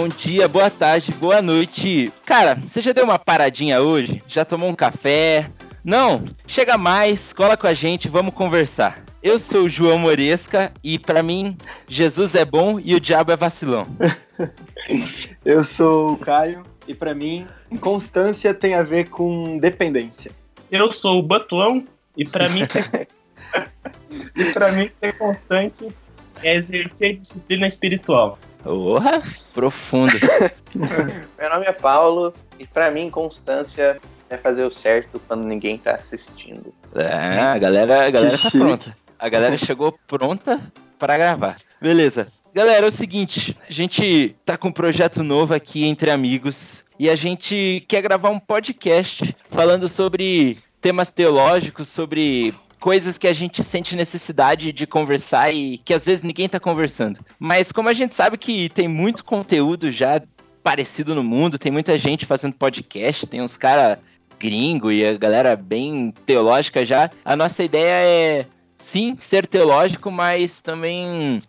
bom dia, boa tarde, boa noite. Cara, você já deu uma paradinha hoje? Já tomou um café? Não? Chega mais, cola com a gente, vamos conversar. Eu sou o João Moresca e para mim Jesus é bom e o diabo é vacilão. Eu sou o Caio e para mim constância tem a ver com dependência. Eu sou o Batlão e para mim ser... e para mim ser constante é exercer disciplina espiritual. Porra, profundo. Meu nome é Paulo e para mim constância é fazer o certo quando ninguém tá assistindo. É, a galera, a galera tá pronta. A galera chegou pronta para gravar. Beleza. Galera, é o seguinte, a gente tá com um projeto novo aqui entre amigos e a gente quer gravar um podcast falando sobre temas teológicos, sobre coisas que a gente sente necessidade de conversar e que às vezes ninguém tá conversando. Mas como a gente sabe que tem muito conteúdo já parecido no mundo, tem muita gente fazendo podcast, tem uns cara gringo e a galera bem teológica já, a nossa ideia é sim, ser teológico, mas também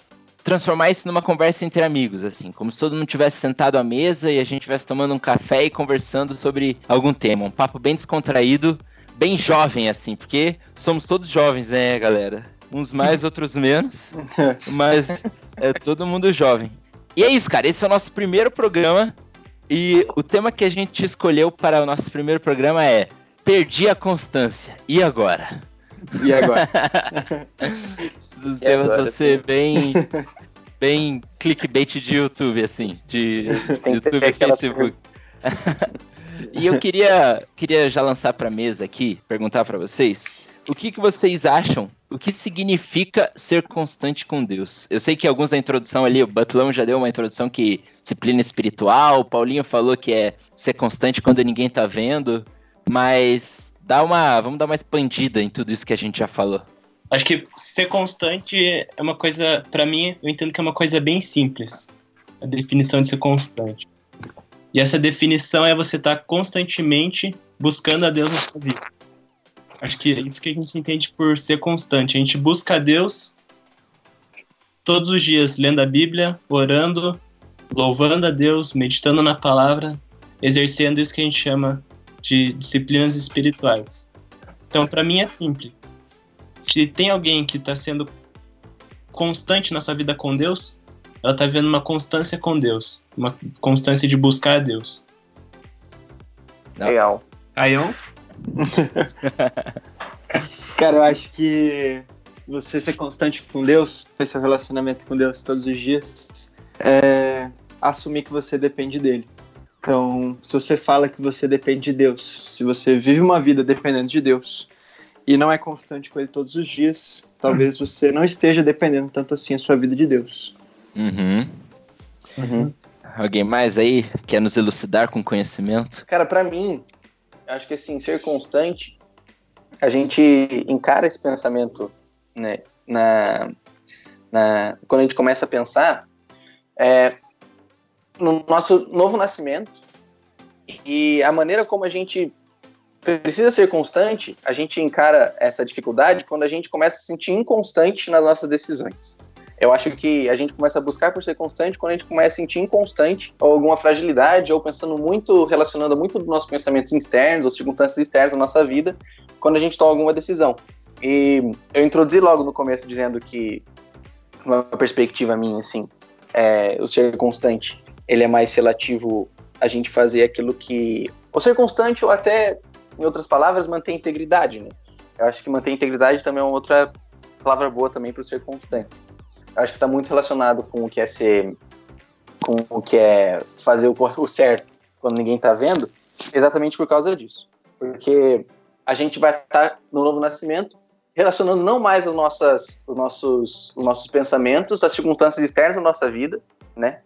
transformar isso numa conversa entre amigos, assim, como se todo mundo tivesse sentado à mesa e a gente estivesse tomando um café e conversando sobre algum tema, um papo bem descontraído, bem jovem, assim, porque somos todos jovens, né, galera? Uns mais, outros menos, mas é todo mundo jovem. E é isso, cara, esse é o nosso primeiro programa e o tema que a gente escolheu para o nosso primeiro programa é Perdi a Constância. E agora? E agora? Os temas vão ser bem, bem clickbait de YouTube, assim, de YouTube e Facebook. E eu queria, queria já lançar para mesa aqui, perguntar para vocês, o que, que vocês acham? O que significa ser constante com Deus? Eu sei que alguns da introdução ali, o Butlão já deu uma introdução que disciplina espiritual, o Paulinho falou que é ser constante quando ninguém tá vendo, mas dá uma, vamos dar uma expandida em tudo isso que a gente já falou. Acho que ser constante é uma coisa, para mim, eu entendo que é uma coisa bem simples. A definição de ser constante. E essa definição é você estar tá constantemente buscando a Deus na sua vida. Acho que é isso que a gente entende por ser constante. A gente busca a Deus todos os dias, lendo a Bíblia, orando, louvando a Deus, meditando na palavra, exercendo isso que a gente chama de disciplinas espirituais. Então, para mim é simples. Se tem alguém que está sendo constante na sua vida com Deus, ela está vendo uma constância com Deus, uma constância de buscar a Deus. Legal. Caião? Cara, eu acho que você ser constante com Deus, ter seu relacionamento com Deus todos os dias, é assumir que você depende dele. Então, se você fala que você depende de Deus, se você vive uma vida dependendo de Deus e não é constante com Ele todos os dias, talvez você não esteja dependendo tanto assim a sua vida de Deus. Uhum. Uhum. Alguém mais aí quer nos elucidar com conhecimento? Cara, para mim, acho que assim, ser constante, a gente encara esse pensamento, né, na, na, quando a gente começa a pensar, é, no nosso novo nascimento e a maneira como a gente precisa ser constante, a gente encara essa dificuldade quando a gente começa a se sentir inconstante nas nossas decisões. Eu acho que a gente começa a buscar por ser constante quando a gente começa a sentir inconstante ou alguma fragilidade ou pensando muito, relacionando muito dos nossos pensamentos externos ou circunstâncias externas da nossa vida quando a gente toma alguma decisão. E eu introduzi logo no começo dizendo que uma perspectiva minha, assim, é o ser constante ele é mais relativo a gente fazer aquilo que. Ou ser constante, ou até, em outras palavras, manter integridade, né? Eu acho que manter integridade também é uma outra palavra boa também para ser constante. Acho que está muito relacionado com o que é ser. com o que é fazer o, o certo quando ninguém está vendo, exatamente por causa disso. Porque a gente vai estar tá no novo nascimento relacionando não mais as nossas, os, nossos, os nossos pensamentos, as circunstâncias externas da nossa vida, né?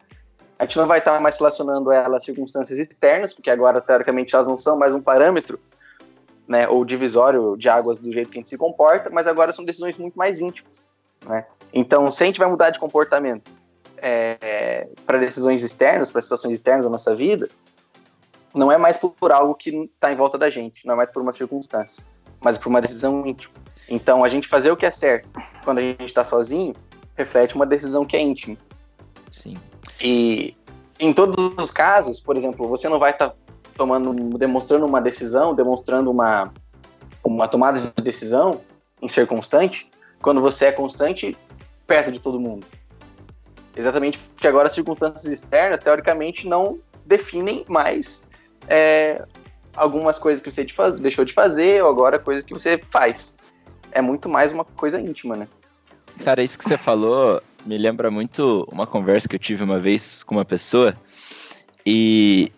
A gente não vai estar mais relacionando ela às circunstâncias externas, porque agora, teoricamente, elas não são mais um parâmetro, né, ou divisório de águas do jeito que a gente se comporta, mas agora são decisões muito mais íntimas, né? Então, se a gente vai mudar de comportamento é, para decisões externas, para situações externas da nossa vida, não é mais por algo que está em volta da gente, não é mais por uma circunstância, mas por uma decisão íntima. Então, a gente fazer o que é certo quando a gente está sozinho reflete uma decisão que é íntima. Sim. E em todos os casos, por exemplo, você não vai estar tá tomando, demonstrando uma decisão, demonstrando uma, uma tomada de decisão em ser constante, quando você é constante perto de todo mundo. Exatamente porque agora as circunstâncias externas, teoricamente, não definem mais é, algumas coisas que você deixou de fazer ou agora coisas que você faz. É muito mais uma coisa íntima, né? Cara, isso que você falou me lembra muito uma conversa que eu tive uma vez com uma pessoa e,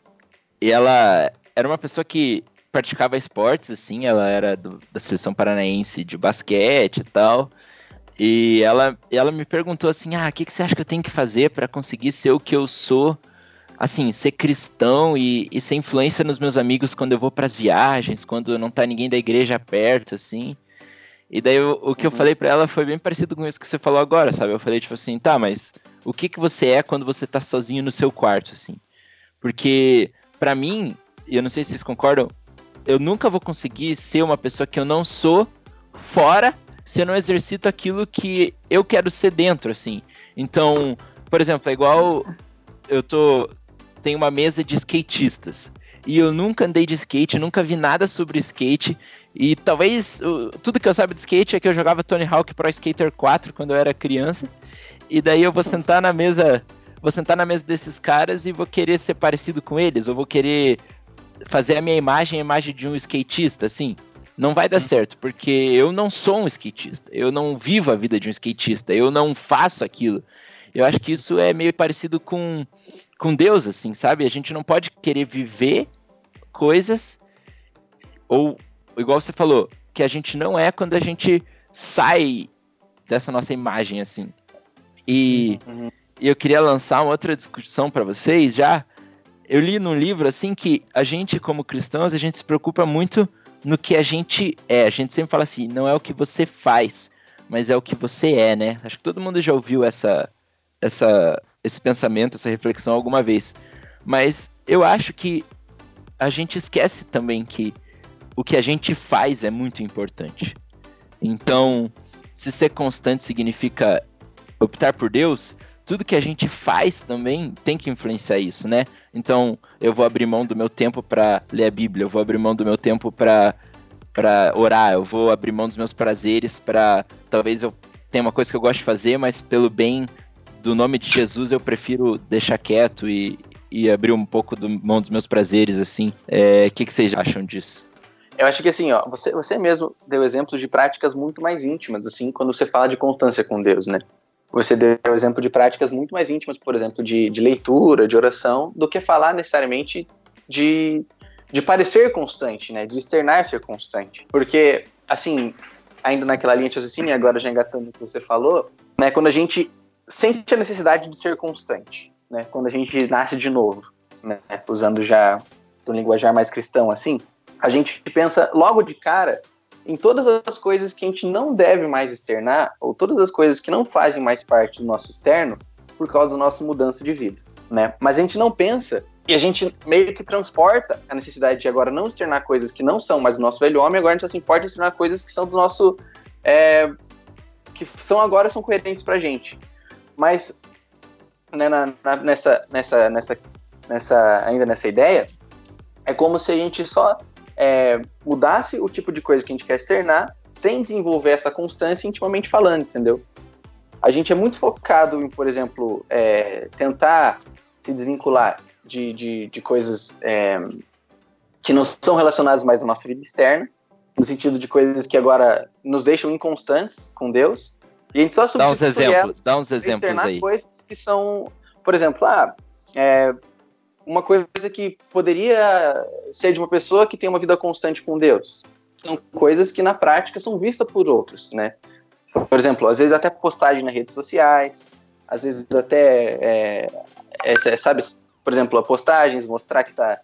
e ela era uma pessoa que praticava esportes, assim, ela era do, da seleção paranaense de basquete e tal. E ela, ela me perguntou assim: ah, o que, que você acha que eu tenho que fazer para conseguir ser o que eu sou? Assim, ser cristão e, e ser influência nos meus amigos quando eu vou para as viagens, quando não tá ninguém da igreja perto, assim. E daí o, o que eu uhum. falei para ela foi bem parecido com isso que você falou agora, sabe? Eu falei tipo assim, tá, mas o que que você é quando você tá sozinho no seu quarto, assim? Porque para mim, e eu não sei se vocês concordam, eu nunca vou conseguir ser uma pessoa que eu não sou fora se eu não exercito aquilo que eu quero ser dentro, assim. Então, por exemplo, é igual eu tô tem uma mesa de skatistas e eu nunca andei de skate, nunca vi nada sobre skate e talvez tudo que eu saiba de skate é que eu jogava Tony Hawk Pro Skater 4 quando eu era criança. E daí eu vou sentar na mesa, vou sentar na mesa desses caras e vou querer ser parecido com eles, ou vou querer fazer a minha imagem a imagem de um skatista, assim. Não vai dar certo, porque eu não sou um skatista, eu não vivo a vida de um skatista, eu não faço aquilo. Eu acho que isso é meio parecido com, com Deus, assim, sabe? A gente não pode querer viver coisas ou igual você falou, que a gente não é quando a gente sai dessa nossa imagem, assim. E, uhum. eu queria lançar uma outra discussão para vocês já. Eu li num livro, assim, que a gente, como cristãos, a gente se preocupa muito no que a gente é. A gente sempre fala assim, não é o que você faz, mas é o que você é, né? Acho que todo mundo já ouviu essa, essa, esse pensamento, essa reflexão alguma vez. Mas eu acho que a gente esquece também que o que a gente faz é muito importante. Então, se ser constante significa optar por Deus, tudo que a gente faz também tem que influenciar isso, né? Então, eu vou abrir mão do meu tempo para ler a Bíblia, eu vou abrir mão do meu tempo para para orar, eu vou abrir mão dos meus prazeres para talvez eu tenha uma coisa que eu gosto de fazer, mas pelo bem do nome de Jesus eu prefiro deixar quieto e, e abrir um pouco do mão dos meus prazeres assim. É, o é, que, que vocês acham disso? Eu acho que assim, ó, você, você mesmo deu exemplos de práticas muito mais íntimas, assim, quando você fala de constância com Deus, né? Você deu exemplo de práticas muito mais íntimas, por exemplo, de, de leitura, de oração, do que falar necessariamente de, de parecer constante, né? De externar ser constante. Porque, assim, ainda naquela linha de raciocínio, agora já engatando o que você falou, né? Quando a gente sente a necessidade de ser constante, né? Quando a gente nasce de novo, né? Usando já um linguajar mais cristão, assim, a gente pensa logo de cara em todas as coisas que a gente não deve mais externar, ou todas as coisas que não fazem mais parte do nosso externo, por causa da nossa mudança de vida, né? Mas a gente não pensa e a gente meio que transporta a necessidade de agora não externar coisas que não são mais do nosso velho homem, agora a gente importa em externar coisas que são do nosso. É, que são agora são coerentes pra gente. Mas né, na, na, nessa, nessa, nessa, nessa, ainda nessa ideia, é como se a gente só é, mudasse o tipo de coisa que a gente quer externar sem desenvolver essa constância intimamente falando, entendeu? A gente é muito focado em, por exemplo, é, tentar se desvincular de, de, de coisas é, que não são relacionadas mais à nossa vida externa, no sentido de coisas que agora nos deixam inconstantes com Deus. E a gente só dá uns exemplos, dá uns exemplos aí. coisas que são, por exemplo, ah, é, uma coisa que poderia ser de uma pessoa que tem uma vida constante com Deus. São coisas que na prática são vistas por outros, né? Por exemplo, às vezes até postagem nas redes sociais, às vezes até, é, é, sabe, por exemplo, postagens, mostrar que tá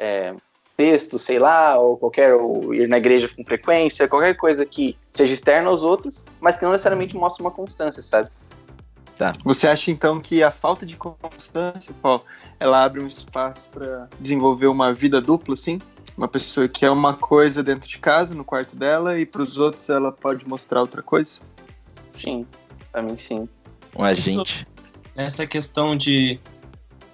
é, texto, sei lá, ou qualquer, ou ir na igreja com frequência, qualquer coisa que seja externa aos outros, mas que não necessariamente mostra uma constância, sabe? Tá. Você acha então que a falta de constância, Paulo, ela abre um espaço para desenvolver uma vida dupla, assim? Uma pessoa que é uma coisa dentro de casa, no quarto dela, e para os outros ela pode mostrar outra coisa? Sim, para mim sim. Um agente. Essa questão de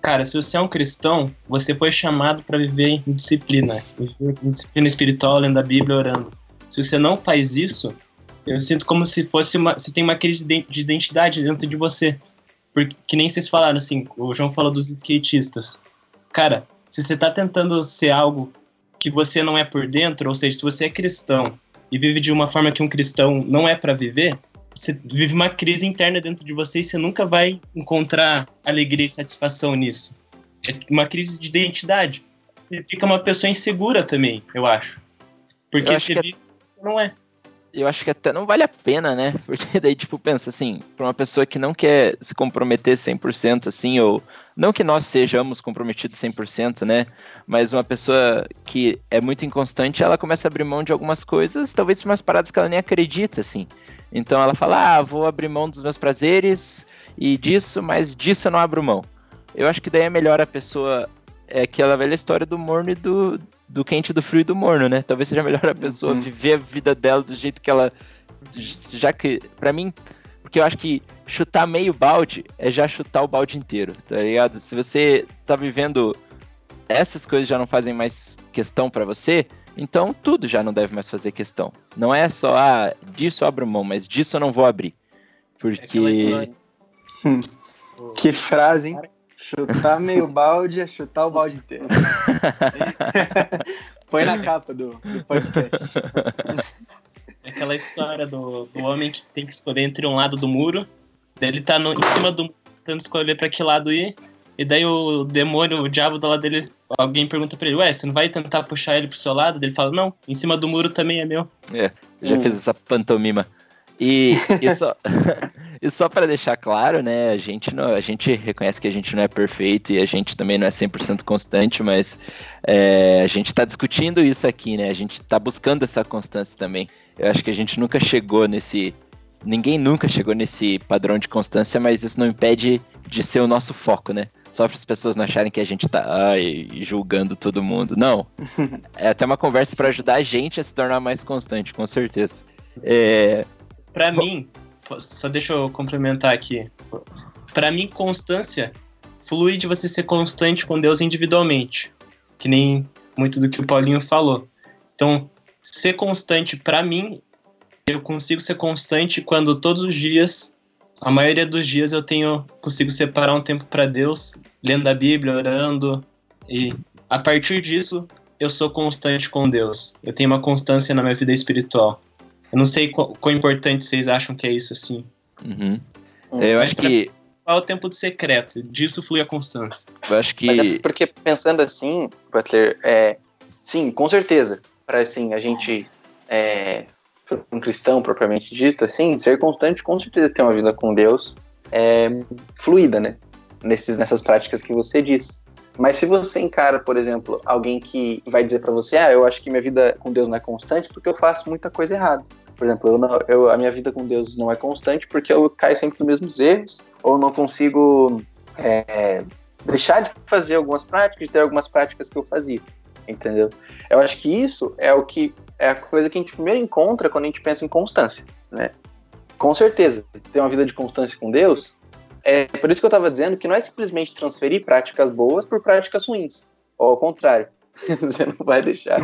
Cara, se você é um cristão, você foi chamado para viver em disciplina, em disciplina espiritual, lendo a Bíblia, orando. Se você não faz isso, eu sinto como se fosse uma, você tem uma crise de identidade dentro de você. Porque que nem vocês falaram assim, o João falou dos skatistas. Cara, se você tá tentando ser algo que você não é por dentro, ou seja, se você é cristão e vive de uma forma que um cristão não é para viver, você vive uma crise interna dentro de você e você nunca vai encontrar alegria e satisfação nisso. É uma crise de identidade. Você fica uma pessoa insegura também, eu acho. Porque eu acho você que é vive, não é. Eu acho que até não vale a pena, né? Porque daí, tipo, pensa assim, pra uma pessoa que não quer se comprometer 100%, assim, ou não que nós sejamos comprometidos 100%, né? Mas uma pessoa que é muito inconstante, ela começa a abrir mão de algumas coisas, talvez umas paradas que ela nem acredita, assim. Então ela fala, ah, vou abrir mão dos meus prazeres e disso, mas disso eu não abro mão. Eu acho que daí é melhor a pessoa. É aquela velha história do morno e do, do quente, do frio e do morno, né? Talvez seja melhor a pessoa Uhum. viver a vida dela do jeito que ela. Já que. Pra mim. Porque eu acho que chutar meio balde é já chutar o balde inteiro, tá ligado? Se você tá vivendo. Essas coisas já não fazem mais questão pra você, então tudo já não deve mais fazer questão. Não é só, ah, disso eu abro mão, mas disso eu não vou abrir. É Porque. que- Que frase, hein? Chutar meio balde é chutar o balde inteiro. Põe na capa do, do podcast. É aquela história do, do homem que tem que escolher entre um lado do muro, daí ele tá no, em cima do muro tentando escolher pra que lado ir, e daí o demônio, o diabo do lado dele, alguém pergunta pra ele, ué, você não vai tentar puxar ele pro seu lado? Daí ele fala, não, em cima do muro também é meu. Já Hum. fez essa pantomima. E, e só, e só para deixar claro, né, a gente, não, a gente reconhece que a gente não é perfeito e a gente também não é 100% constante, mas é, a gente está discutindo isso aqui, né, a gente está buscando essa constância também. Eu acho que a gente nunca chegou nesse... Ninguém nunca chegou nesse padrão de constância, mas isso não impede de ser o nosso foco, né? Só para as pessoas não acharem que a gente tá ai, julgando todo mundo. Não. É até uma conversa para ajudar a gente a se tornar mais constante, com certeza. É, Pra Bom- mim, só deixa eu complementar aqui. Pra mim, constância flui de você ser constante com Deus individualmente, que nem muito do que o Paulinho falou. Então, ser constante pra mim, eu consigo ser constante quando todos os dias, a maioria dos dias eu tenho consigo separar um tempo pra Deus, lendo a Bíblia, orando e a partir disso eu sou constante com Deus. Eu tenho uma constância na minha vida espiritual. Eu não sei quão, quão importante vocês acham que é isso assim. uhum. Eu acho que. Qual é o tempo do secreto? Disso flui a constância. Eu acho Mas é que. porque pensando assim, Butler, é, sim, com certeza, para assim a gente é, um cristão propriamente dito, assim, ser constante, com certeza ter uma vida com Deus é fluida, né? Nesses, nessas práticas que você diz. Mas se você encara, por exemplo, alguém que vai dizer para você, ah, eu acho que minha vida com Deus não é constante porque eu faço muita coisa errada. Por exemplo, eu não- eu- a minha vida com Deus não é constante porque eu caio sempre nos mesmos erros, ou não consigo é, deixar de fazer algumas práticas, de ter algumas práticas que eu fazia, entendeu? Eu acho que isso é o que é a coisa que a gente primeiro encontra quando a gente pensa em constância, né? Com certeza, ter uma vida de constância com Deus é por isso que eu estava dizendo que não é simplesmente transferir práticas boas por práticas ruins, ou ao contrário, você não vai deixar,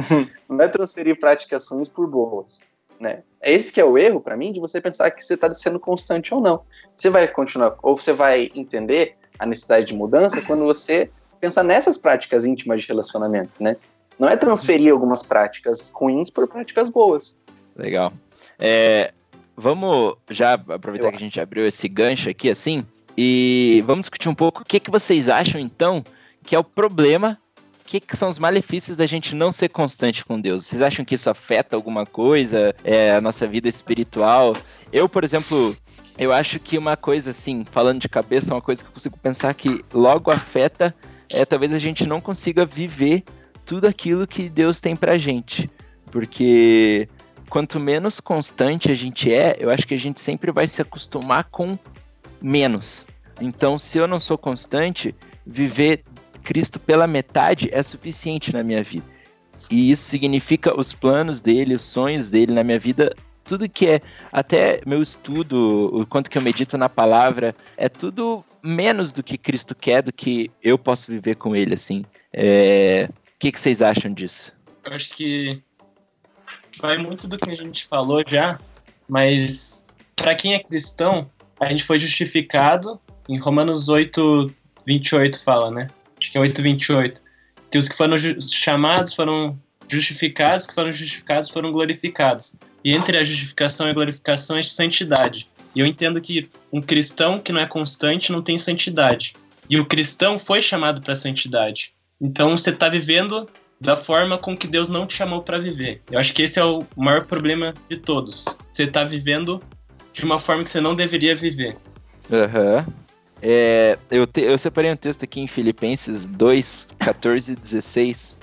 não é transferir práticas ruins por boas, né? É esse que é o erro para mim de você pensar que você está sendo constante ou não. Você vai continuar ou você vai entender a necessidade de mudança quando você pensar nessas práticas íntimas de relacionamento, né? Não é transferir algumas práticas ruins por práticas boas. Legal. É, vamos já aproveitar que a gente abriu esse gancho aqui, assim, e vamos discutir um pouco o que, que vocês acham, então, que é o problema, que, que são os malefícios da gente não ser constante com Deus? Vocês acham que isso afeta alguma coisa, é, a nossa vida espiritual? Eu, por exemplo, eu acho que uma coisa, assim, falando de cabeça, uma coisa que eu consigo pensar que logo afeta é talvez a gente não consiga viver tudo aquilo que Deus tem pra gente. Porque quanto menos constante a gente é, eu acho que a gente sempre vai se acostumar com menos. Então, se eu não sou constante, viver Cristo pela metade é suficiente na minha vida. E isso significa os planos dele, os sonhos dele na minha vida, tudo que é, até meu estudo, o quanto que eu medito na palavra, é tudo menos do que Cristo quer do que eu posso viver com ele, assim. É... O que, que vocês acham disso? Eu acho que vai muito do que a gente falou já, mas para quem é cristão, a gente foi justificado em Romanos 8, 28 fala, né? Acho que é 8, 28. Que os que foram chamados foram justificados, que foram justificados foram glorificados. E entre a justificação e a glorificação é santidade. E eu entendo que um cristão que não é constante não tem santidade. E o cristão foi chamado para santidade. Então você está vivendo da forma com que Deus não te chamou para viver. Eu acho que esse é o maior problema de todos. Você está vivendo de uma forma que você não deveria viver. Aham. Uhum. É, eu, te, eu separei um texto aqui em Filipenses 2, 14 e 16.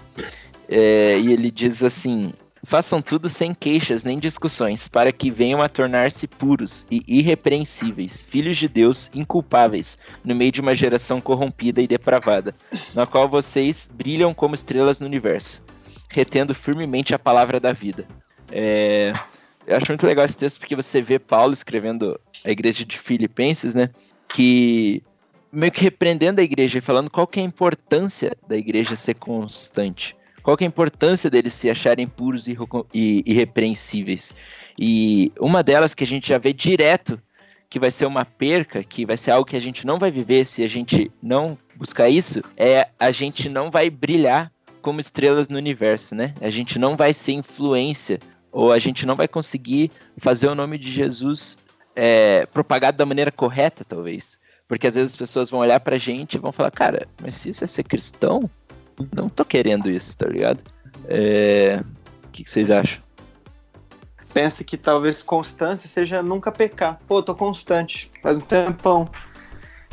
É, e ele diz assim: Façam tudo sem queixas nem discussões, para que venham a tornar-se puros e irrepreensíveis, filhos de Deus, inculpáveis, no meio de uma geração corrompida e depravada, na qual vocês brilham como estrelas no universo, retendo firmemente a palavra da vida. É... Eu acho muito legal esse texto porque você vê Paulo escrevendo a igreja de Filipenses, né? Que meio que repreendendo a igreja e falando qual que é a importância da igreja ser constante. Qual é a importância deles se acharem puros e, e irrepreensíveis? E uma delas que a gente já vê direto que vai ser uma perca, que vai ser algo que a gente não vai viver se a gente não buscar isso, é a gente não vai brilhar como estrelas no universo, né? A gente não vai ser influência ou a gente não vai conseguir fazer o nome de Jesus é, propagado da maneira correta, talvez. Porque às vezes as pessoas vão olhar pra gente e vão falar, cara, mas se isso é ser cristão, não tô querendo isso, tá ligado? É... O que, que vocês acham? Pensa que talvez constância seja nunca pecar. Pô, tô constante. Faz um tempão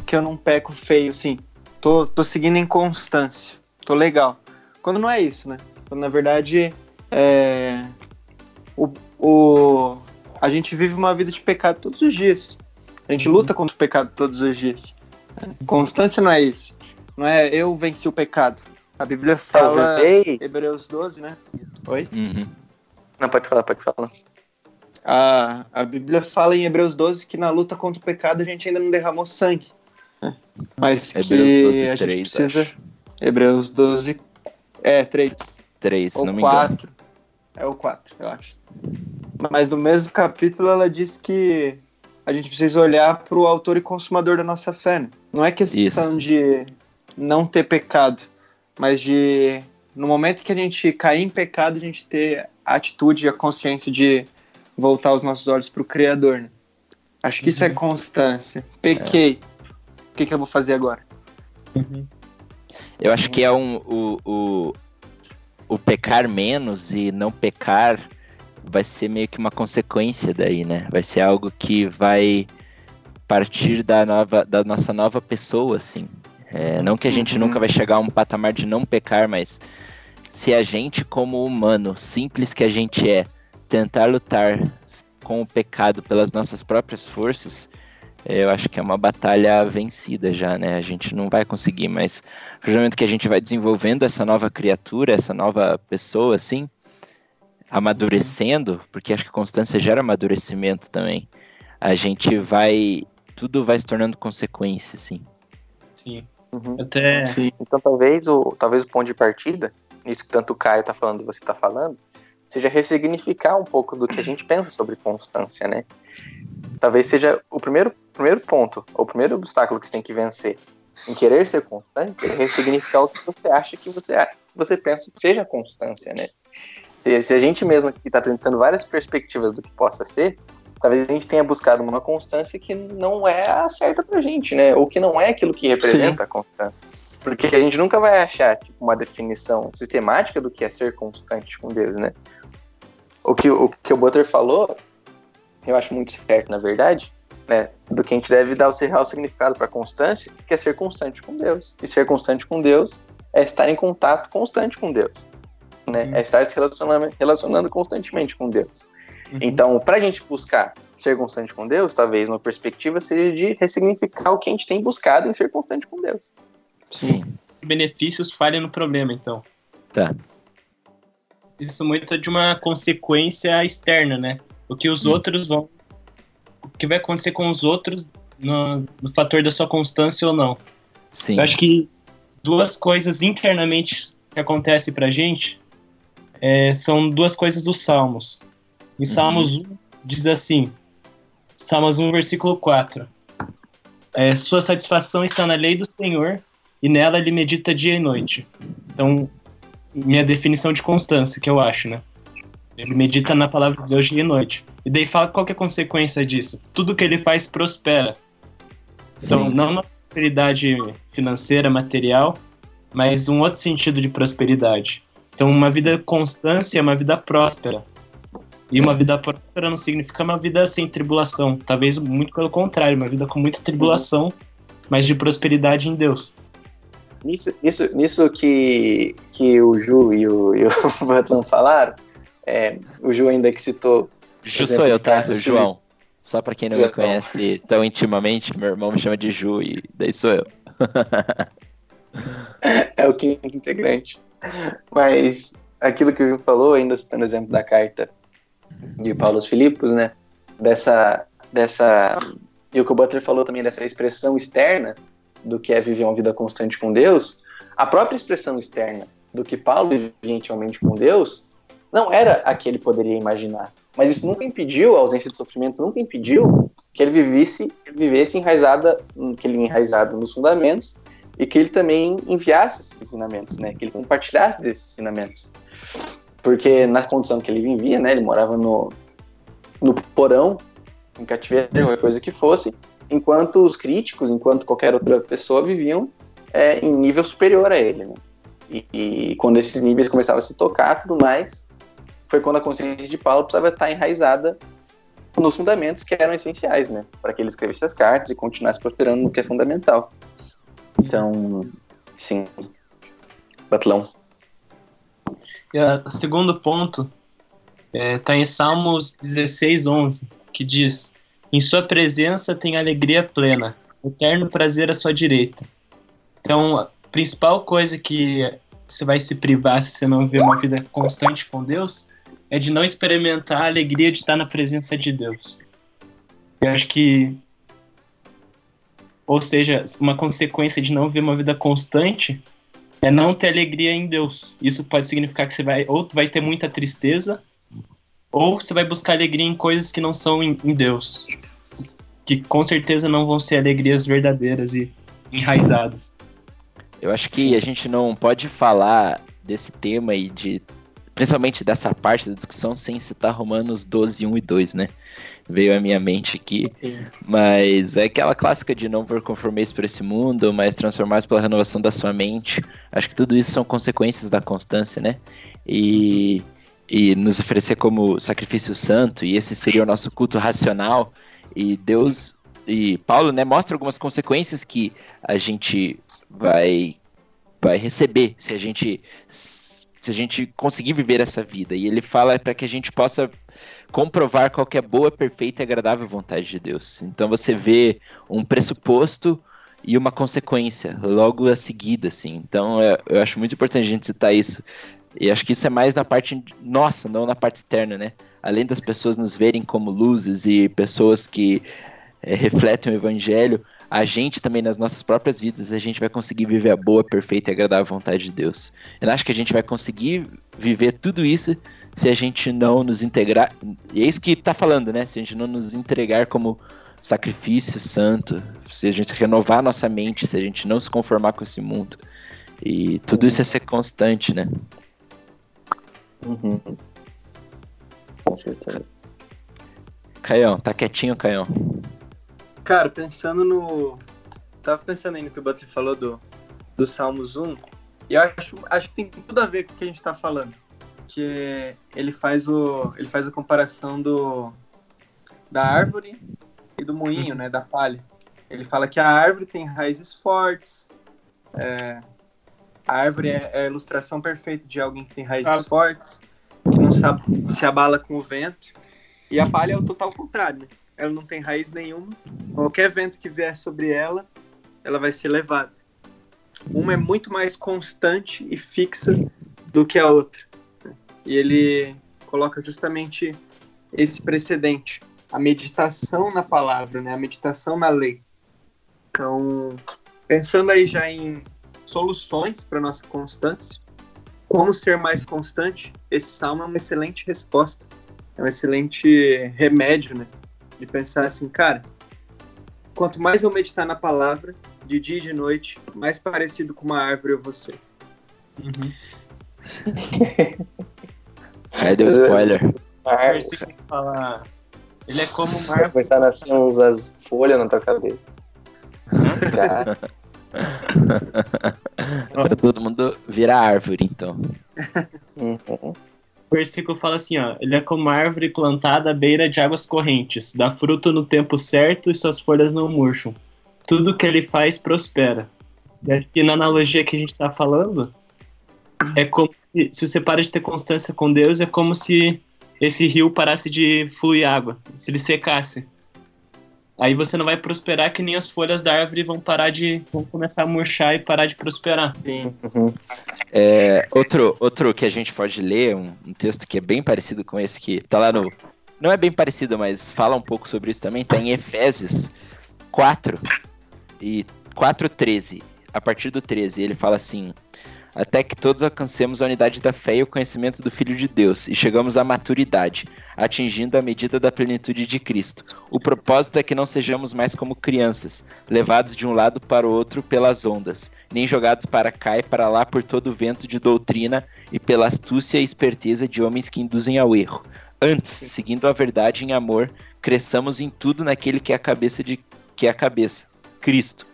que eu não peco feio, assim. Tô, tô seguindo em constância. Tô legal. Quando não é isso, né? Quando na verdade é... o, o... a gente vive uma vida de pecado todos os dias. A gente uhum. luta contra o pecado todos os dias. Constância não é isso. Não é eu venci o pecado. A Bíblia fala. Talvez. Hebreus 12, né? Oi? Uhum. Não, pode falar, pode falar. A, a Bíblia fala em Hebreus 12 que na luta contra o pecado a gente ainda não derramou sangue. Né? Mas Hebreus que 12, a 3, gente precisa. Acho. Hebreus 12. É, 3. 3, Ou não me 4. engano. É o 4, eu acho. Mas no mesmo capítulo ela diz que a gente precisa olhar para o autor e consumador da nossa fé. Né? Não é questão Isso. de não ter pecado, mas de no momento que a gente cair em pecado, a gente ter a atitude e a consciência de voltar os nossos olhos para o Criador. Né? Acho que uhum. isso é uhum. constância. Pequei. É. O que, que eu vou fazer agora? Uhum. Eu acho que é um, o, o, o pecar menos e não pecar vai ser meio que uma consequência daí, né? Vai ser algo que vai partir da, nova, da nossa nova pessoa, assim. É, não que a gente uhum. nunca vai chegar a um patamar de não pecar, mas se a gente, como humano, simples que a gente é, tentar lutar com o pecado pelas nossas próprias forças, eu acho que é uma batalha vencida já, né? A gente não vai conseguir, mas no momento que a gente vai desenvolvendo essa nova criatura, essa nova pessoa, assim, amadurecendo, porque acho que constância gera amadurecimento também, a gente vai. Tudo vai se tornando consequência, assim. Sim. Uhum. Até... Sim. Então talvez o, talvez o ponto de partida, isso que tanto o Caio tá falando e você tá falando, seja ressignificar um pouco do que a gente pensa sobre constância, né? Talvez seja o primeiro, primeiro ponto, o primeiro obstáculo que você tem que vencer em querer ser constante, é ressignificar o que você acha que você, você pensa que seja constância, né? Se, a gente mesmo aqui está apresentando várias perspectivas do que possa ser, talvez a gente tenha buscado uma constância que não é a certa pra gente, né? Ou que não é aquilo que representa Sim. a constância. Porque a gente nunca vai achar tipo, uma definição sistemática do que é ser constante com Deus, né? O que o, que o Butter falou, eu acho muito certo, na verdade, né? Do que a gente deve dar o real significado para constância, que é ser constante com Deus. E ser constante com Deus é estar em contato constante com Deus. Né? Uhum. É estar se relacionando, relacionando constantemente com Deus. Uhum. Então, para a gente buscar ser constante com Deus, talvez uma perspectiva seja de ressignificar o que a gente tem buscado em ser constante com Deus. Sim. Benefícios falham no problema, então. Tá. Isso muito é de uma consequência externa, né? O que os hum. outros vão. O que vai acontecer com os outros no, no fator da sua constância ou não. Sim. Eu acho que duas coisas internamente que acontecem pra gente é, são duas coisas dos Salmos. Em Salmos 1 diz assim, Salmos 1, versículo 4. É, Sua satisfação está na lei do Senhor e nela ele medita dia e noite. Então, minha definição de constância, que eu acho, né? Ele medita na palavra de Deus dia e noite. E daí fala qual que é a consequência disso. Tudo que ele faz prospera. Então, Sim. não na prosperidade financeira, material, mas um outro sentido de prosperidade. Então, uma vida constância é uma vida próspera. E uma vida próspera não significa uma vida sem tribulação. Talvez muito pelo contrário, uma vida com muita tribulação, mas de prosperidade em Deus. Nisso, nisso, nisso que, que o Ju e o, e o Butlan falaram, é, o Ju ainda que citou. Ju exemplo, sou eu, tá? Carlos João. Só pra quem não me conhece tão intimamente, meu irmão me chama de Ju e daí sou eu. é o quinto integrante. Mas aquilo que o Ju falou, ainda citando o exemplo da carta de Paulo Filipos, né? Dessa, dessa. E o que o Butler falou também dessa expressão externa do que é viver uma vida constante com Deus, a própria expressão externa do que Paulo vivia intimamente com Deus não era a que ele poderia imaginar. Mas isso nunca impediu, a ausência de sofrimento nunca impediu que ele vivesse, vivesse enraizada, que ele enraizado nos fundamentos e que ele também enviasse esses ensinamentos, né? Que ele compartilhasse desses ensinamentos. Porque na condição que ele vivia, né? Ele morava no, no porão, em cativeiro, qualquer coisa que fosse, enquanto os críticos, enquanto qualquer outra pessoa viviam é, em nível superior a ele, né? E, e quando esses níveis começavam a se tocar, tudo mais, foi quando a consciência de Paulo precisava estar enraizada nos fundamentos que eram essenciais, né? Para que ele escrevesse as cartas e continuasse prosperando no que é fundamental. Então, sim. Batlão. E o segundo ponto está em Salmos 16, 11, que diz: Em sua presença tem alegria plena, eterno prazer à sua direita. Então, a principal coisa que você vai se privar se você não viver uma vida constante com Deus é de não experimentar a alegria de estar na presença de Deus. Eu acho que. Ou seja, uma consequência de não viver uma vida constante é não ter alegria em Deus. Isso pode significar que você vai ou vai ter muita tristeza, ou você vai buscar alegria em coisas que não são em, em Deus. Que com certeza não vão ser alegrias verdadeiras e enraizadas. Eu acho que a gente não pode falar desse tema e de. Principalmente dessa parte da discussão sem citar Romanos 12, 1 e 2, né? Veio à minha mente aqui. Mas é aquela clássica de não por conformeis por esse mundo, mas transformar pela renovação da sua mente. Acho que tudo isso são consequências da constância, né? E, e nos oferecer como sacrifício santo, e esse seria o nosso culto racional. E Deus e Paulo, né, mostra algumas consequências que a gente vai vai receber se a gente se a gente conseguir viver essa vida. E ele fala para que a gente possa comprovar qual que é boa, perfeita e agradável vontade de Deus. Então você vê um pressuposto e uma consequência logo a seguida, assim. Então eu, eu acho muito importante a gente citar isso. E acho que isso é mais na parte nossa, não na parte externa, né? Além das pessoas nos verem como luzes e pessoas que é, refletem o evangelho, a gente também nas nossas próprias vidas, a gente vai conseguir viver a boa, perfeita e agradável vontade de Deus. Eu acho que a gente vai conseguir viver tudo isso se a gente não nos integrar. E é isso que tá falando, né? Se a gente não nos entregar como sacrifício santo, se a gente renovar a nossa mente, se a gente não se conformar com esse mundo. E tudo isso é ser constante, né? Uhum. Com certeza. Caião, tá quietinho, Caião? Cara, pensando no. Tava pensando aí no que o Butler falou do, do Salmos 1, e eu acho, acho que tem tudo a ver com o que a gente tá falando. Que ele faz, o, ele faz a comparação do, da árvore e do moinho, né? Da palha. Ele fala que a árvore tem raízes fortes. é, a árvore é, é a ilustração perfeita de alguém que tem raízes Ah. fortes, que não sabe, se abala com o vento. E a palha é o total contrário, né? Ela não tem raiz nenhuma. Qualquer vento que vier sobre ela, ela vai ser levada. Uma é muito mais constante e fixa do que a outra. E ele coloca justamente esse precedente. A meditação na palavra, né? a meditação na lei. Então, pensando aí já em soluções para nossa constância, como ser mais constante, esse salmo é uma excelente resposta, é um excelente remédio, né? De pensar assim, cara, quanto mais eu meditar na palavra, de dia e de noite, mais parecido com uma árvore eu vou ser. Uhum. Aí deu spoiler. Fala, ele é como uma árvore. Começar a nascer uns folhas na tua cabeça. Cara. pra todo mundo virar árvore, então. Uhum. O versículo fala assim, ó. Ele é como árvore plantada à beira de águas correntes, dá fruto no tempo certo e suas folhas não murcham. Tudo que ele faz prospera. E acho que na analogia que a gente tá falando, é como se, se você para de ter constância com Deus, é como se esse rio parasse de fluir água, se ele secasse. Aí você não vai prosperar que nem as folhas da árvore vão parar de. vão começar a murchar e parar de prosperar. Uhum. É, outro, outro que a gente pode ler, um, um, texto que é bem parecido com esse que tá lá no. Não é bem parecido, mas fala um pouco sobre isso também, tá em Efésios 4 e 4,13. A partir do 13, ele fala assim: até que todos alcancemos a unidade da fé e o conhecimento do Filho de Deus e chegamos à maturidade, atingindo a medida da plenitude de Cristo. O propósito é que não sejamos mais como crianças, levados de um lado para o outro pelas ondas, nem jogados para cá e para lá por todo o vento de doutrina e pela astúcia e esperteza de homens que induzem ao erro. Antes, seguindo a verdade em amor, cresçamos em tudo naquele que é a cabeça de que é a cabeça, Cristo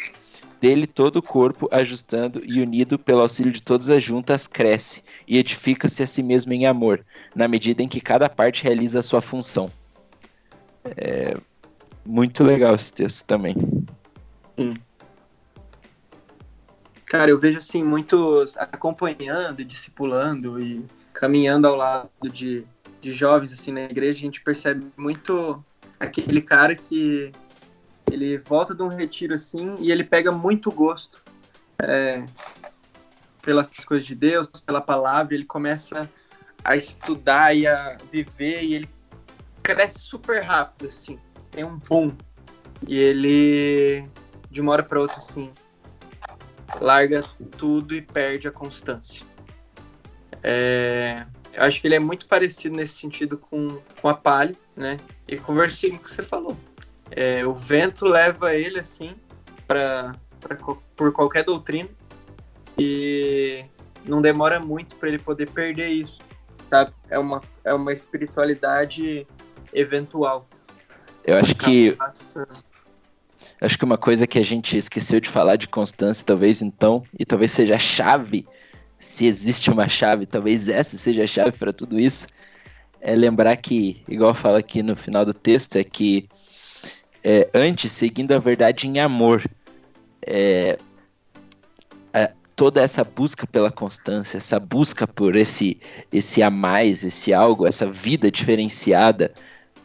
dele todo o corpo, ajustando e unido pelo auxílio de todas as juntas, cresce e edifica-se a si mesmo em amor, na medida em que cada parte realiza a sua função. É muito legal esse texto também. Cara, eu vejo assim muitos acompanhando, discipulando e caminhando ao lado de, de jovens assim na igreja, a gente percebe muito aquele cara que ele volta de um retiro assim e ele pega muito gosto é, pelas coisas de Deus, pela palavra, ele começa a estudar e a viver e ele cresce super rápido, assim, tem um boom. E ele, de uma hora para outra, assim, larga tudo e perde a constância. É, eu acho que ele é muito parecido nesse sentido com, com a palha, né? E com o versículo que você falou. É, o vento leva ele assim para por qualquer doutrina e não demora muito para ele poder perder isso, sabe? É uma é uma espiritualidade eventual. Eu acho que acho que uma coisa que a gente esqueceu de falar de constância, talvez então, e talvez seja a chave, se existe uma chave, talvez essa seja a chave para tudo isso, é lembrar que, igual fala aqui no final do texto, é que é, antes seguindo a verdade em amor. É, a, toda essa busca pela constância, essa busca por esse, esse a mais, esse algo, essa vida diferenciada,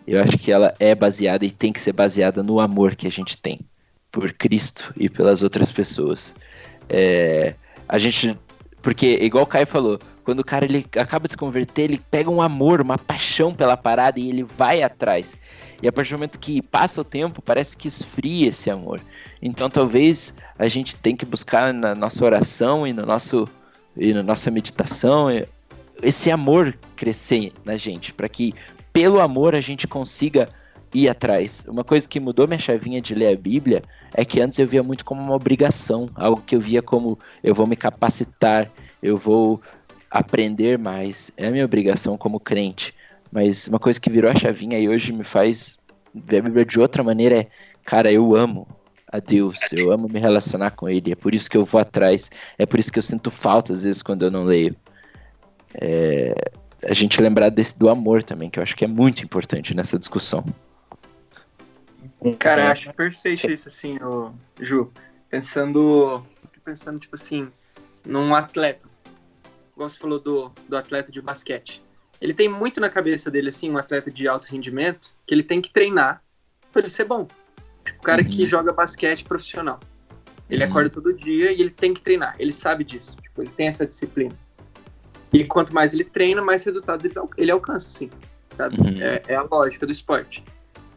eu acho que ela é baseada e tem que ser baseada no amor que a gente tem por Cristo e pelas outras pessoas. É, a gente, porque igual o Caio falou, quando o cara ele acaba de se converter, ele pega um amor, uma paixão pela parada e ele vai atrás. E a partir do momento que passa o tempo, parece que esfria esse amor. Então talvez a gente tenha que buscar na nossa oração e no nosso e na nossa meditação esse amor crescer na gente, para que pelo amor a gente consiga ir atrás. Uma coisa que mudou minha chavinha de ler a Bíblia é que antes eu via muito como uma obrigação, algo que eu via como eu vou me capacitar, eu vou aprender mais. É minha obrigação como crente. Mas uma coisa que virou a chavinha e hoje me faz ver a Bíblia de outra maneira é, cara, eu amo a Deus, eu amo me relacionar com Ele, é por isso que eu vou atrás, é por isso que eu sinto falta às vezes quando eu não leio. É, a gente lembrar desse, do amor também, que eu acho que é muito importante nessa discussão. Cara, eu acho perfeito isso, assim, o Ju. Pensando, pensando, tipo assim, num atleta. Como você falou do, do atleta de basquete ele tem muito na cabeça dele, assim, um atleta de alto rendimento, que ele tem que treinar para ele ser bom. Tipo, o cara uhum. que joga basquete profissional. Ele uhum. acorda todo dia e ele tem que treinar. Ele sabe disso. Tipo, ele tem essa disciplina. E quanto mais ele treina, mais resultados ele, ele alcança, assim. Sabe? Uhum. É, é, a lógica do esporte.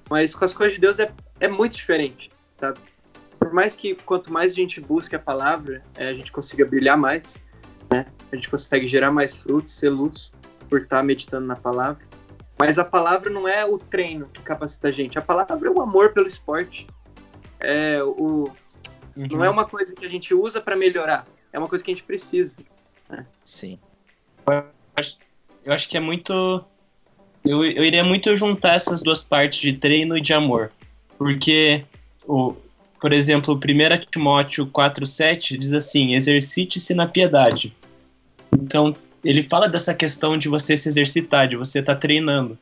Mas com as coisas de Deus é, é muito diferente, sabe? por mais que quanto mais a gente busque a palavra, é, a gente consiga brilhar mais, né? A gente consegue gerar mais frutos, ser luz por estar meditando na palavra. Mas a palavra não é o treino que capacita a gente. A palavra é o amor pelo esporte. É o, uhum. Não é uma coisa que a gente usa para melhorar. É uma coisa que a gente precisa. Né? Sim. Eu acho, eu acho que é muito. Eu, eu iria muito juntar essas duas partes de treino e de amor. Porque, o, por exemplo, 1 Timóteo 4,7 diz assim: exercite-se na piedade. Então, ele fala dessa questão de você se exercitar, de você estar tá treinando.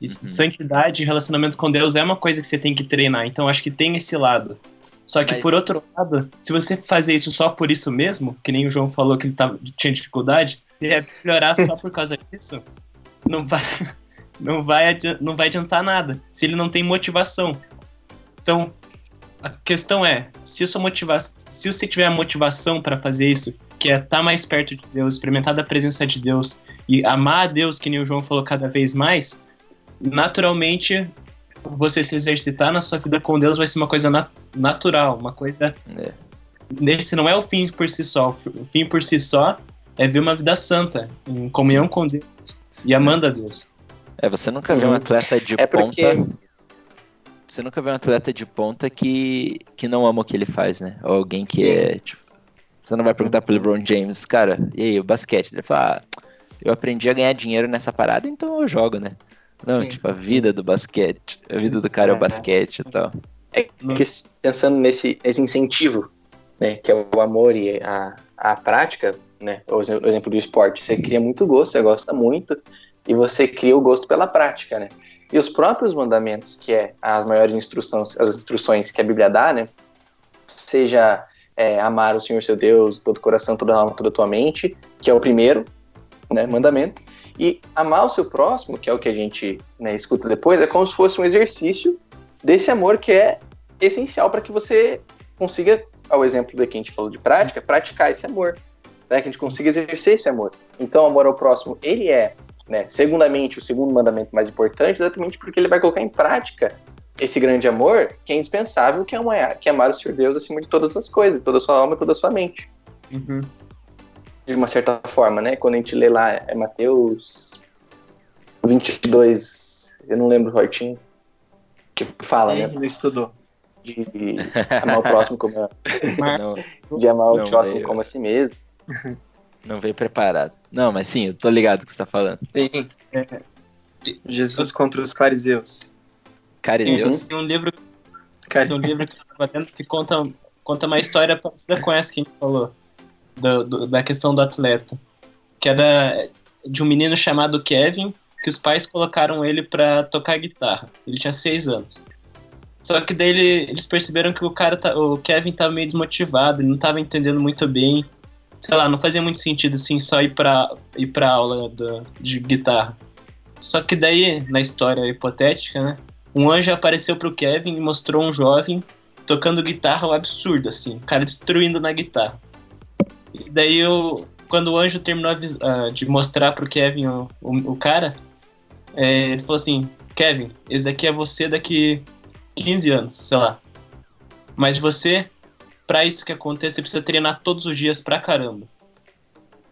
E uhum. santidade e relacionamento com Deus é uma coisa que você tem que treinar. Então, acho que tem esse lado. Só que, Mas... por outro lado, se você fazer isso só por isso mesmo, que nem o João falou que ele tava, tinha dificuldade, e melhorar só por causa disso, não vai, não, vai, não vai adiantar nada. Se ele não tem motivação. Então, a questão é, se, sua motiva se você tiver a motivação para fazer isso, que é estar tá mais perto de Deus, experimentar da presença de Deus e amar a Deus, que nem o João falou cada vez mais, naturalmente você se exercitar na sua vida com Deus vai ser uma coisa nat natural, uma coisa. É. Esse não é o fim por si só. O fim por si só é ver uma vida santa, em comunhão Sim. com Deus e amando a Deus. É, você nunca vê um uhum. atleta de é porque... ponta. Você nunca vê um atleta de ponta que, que não ama o que ele faz, né? Ou alguém que é, tipo. Você não vai perguntar pro LeBron James, cara, e aí, o basquete? Ele fala, ah, eu aprendi a ganhar dinheiro nessa parada, então eu jogo, né? Não, Sim. tipo, a vida do basquete. A vida do cara é, é o basquete e tal. É que pensando nesse, nesse incentivo, né? Que é o amor e a, a prática, né? O exemplo do esporte. Você cria muito gosto, você gosta muito, e você cria o gosto pela prática, né? E os próprios mandamentos, que é as maiores instruções, as instruções que a Bíblia dá, né? Seja é, amar o Senhor seu Deus, todo coração, toda alma, toda tua mente, que é o primeiro, né, mandamento. E amar o seu próximo, que é o que a gente né, escuta depois, é como se fosse um exercício desse amor que é essencial para que você consiga, ao exemplo do que a gente falou de prática, praticar esse amor, né, que a gente consiga exercer esse amor. Então, o amor ao próximo, ele é, né, segundamente, o segundo mandamento mais importante, exatamente porque ele vai colocar em prática esse grande amor que é indispensável, que é, amar, que é amar o Senhor Deus acima de todas as coisas, toda a sua alma e toda a sua mente. Uhum de uma certa forma, né? Quando a gente lê lá, é Mateus 22, eu não lembro certinho, que fala, né? Ele estudou. De amar o próximo como a... de amar o não, próximo veio. como a si mesmo. Não veio preparado. Não, mas sim, eu tô ligado o que você tá falando. Sim. É. Jesus contra os fariseus. Fariseus? Tem um livro, tem um livro que eu tava vendo que conta, conta uma história parecida com essa que a gente falou do, do, da questão do atleta, que era de um menino chamado Kevin, que os pais colocaram ele para tocar guitarra. Ele tinha seis anos. Só que daí ele, eles perceberam que o cara, tá, o Kevin tava meio desmotivado, ele não tava entendendo muito bem. Sei lá, não fazia muito sentido assim só ir pra, ir pra aula do, de guitarra. Só que daí, na história hipotética, né? Um anjo apareceu pro Kevin e mostrou um jovem tocando guitarra um absurdo, assim, o cara destruindo na guitarra. E daí eu, quando o anjo terminou uh, de mostrar pro Kevin o, o, o cara, é, ele falou assim, Kevin, esse daqui é você daqui 15 anos, sei lá. Mas você, para isso que aconteça, você precisa treinar todos os dias pra caramba.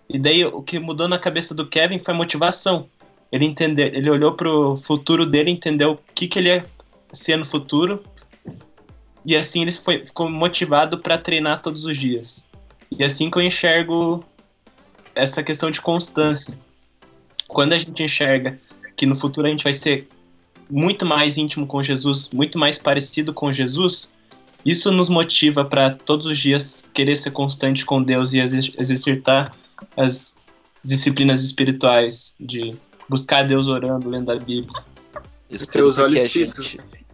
E daí o que mudou na cabeça do Kevin foi motivação. Ele entendeu, ele olhou pro futuro dele, entendeu o que, que ele ia ser no futuro. E assim ele foi, ficou motivado para treinar todos os dias. E assim que eu enxergo essa questão de constância. Quando a gente enxerga que no futuro a gente vai ser muito mais íntimo com Jesus, muito mais parecido com Jesus, isso nos motiva para todos os dias querer ser constante com Deus e exercitar as disciplinas espirituais de buscar Deus orando, lendo a Bíblia. Isso ter os olhos fitos, gente...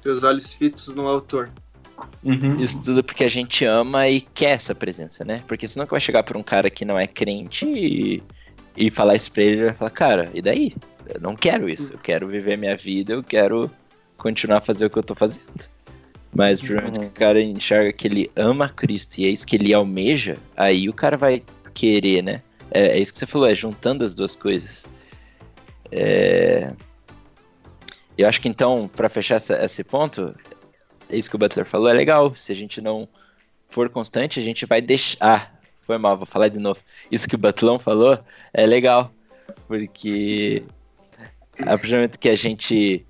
ter os olhos fitos no autor. Uhum. Isso tudo porque a gente ama e quer essa presença, né? Porque senão que vai chegar pra um cara que não é crente e, e falar isso pra ele, ele vai falar, cara, e daí? Eu não quero isso, eu quero viver minha vida, eu quero continuar a fazer o que eu tô fazendo. Mas no momento que o cara enxerga que ele ama Cristo e é isso que ele almeja, aí o cara vai querer, né? É, é isso que você falou, é juntando as duas coisas. É... Eu acho que então, para fechar essa, esse ponto, isso que o Butler falou é legal. Se a gente não for constante, a gente vai deixar. Ah, foi mal, vou falar de novo. Isso que o Butlão falou é legal. Porque a partir do momento que a gente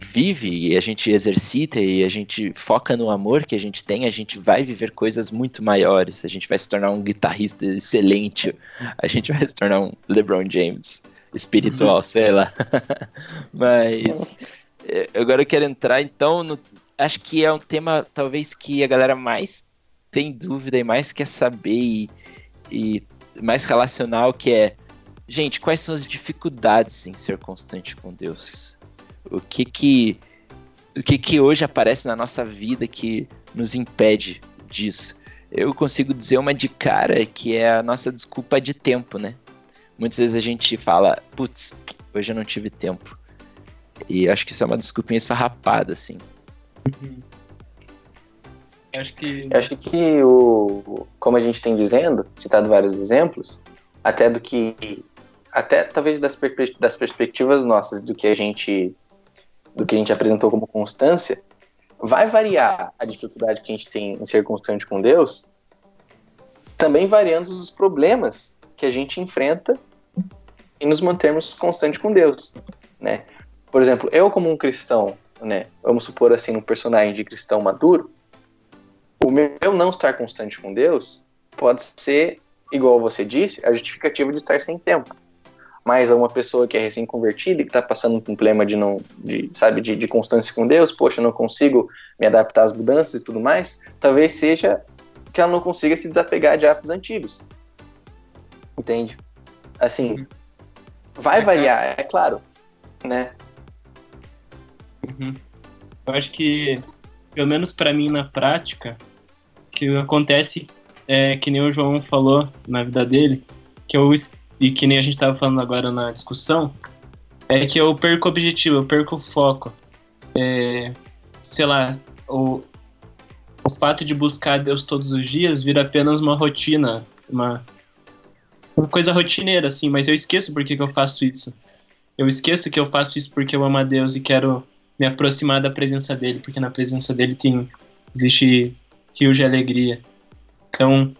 vive e a gente exercita e a gente foca no amor que a gente tem, a gente vai viver coisas muito maiores. A gente vai se tornar um guitarrista excelente. A gente vai se tornar um LeBron James espiritual, sei lá. Mas eh, agora eu quero entrar então no, acho que é um tema talvez que a galera mais tem dúvida e mais quer saber e, e mais relacional que é gente, quais são as dificuldades em ser constante com Deus? O que que o que que hoje aparece na nossa vida que nos impede disso? Eu consigo dizer uma de cara que é a nossa desculpa de tempo, né? Muitas vezes a gente fala, putz, hoje eu não tive tempo. E acho que isso é uma desculpinha esfarrapada, assim. Uhum. Acho que. Eu acho que o. Como a gente tem dizendo, citado vários exemplos, até do que. Até talvez das, das perspectivas nossas do que a gente do que a gente apresentou como constância, vai variar a dificuldade que a gente tem em ser constante com Deus, também variando os problemas que a gente enfrenta em nos mantermos constante com Deus, né? Por exemplo, eu como um cristão, né, vamos supor assim, um personagem de cristão maduro, o meu não estar constante com Deus pode ser, igual você disse, a justificativa de estar sem tempo mais a uma pessoa que é recém-convertida e que está passando por um problema de não, de, sabe, de, de constância com Deus, poxa, eu não consigo me adaptar às mudanças e tudo mais, talvez seja que ela não consiga se desapegar de hábitos antigos. Entende? Assim, vai é variar, é claro, né? Uhum. Eu acho que, pelo menos para mim na prática, que acontece é que nem o João falou na vida dele, que eu e que nem a gente estava falando agora na discussão, é que eu perco o objetivo, eu perco o foco. É, sei lá, o, o fato de buscar Deus todos os dias vira apenas uma rotina, uma, uma coisa rotineira, assim, mas eu esqueço por que, eu faço isso. Eu esqueço que eu faço isso porque eu amo a Deus e quero me aproximar da presença dele, porque na presença dele tem existe rio de alegria. Então,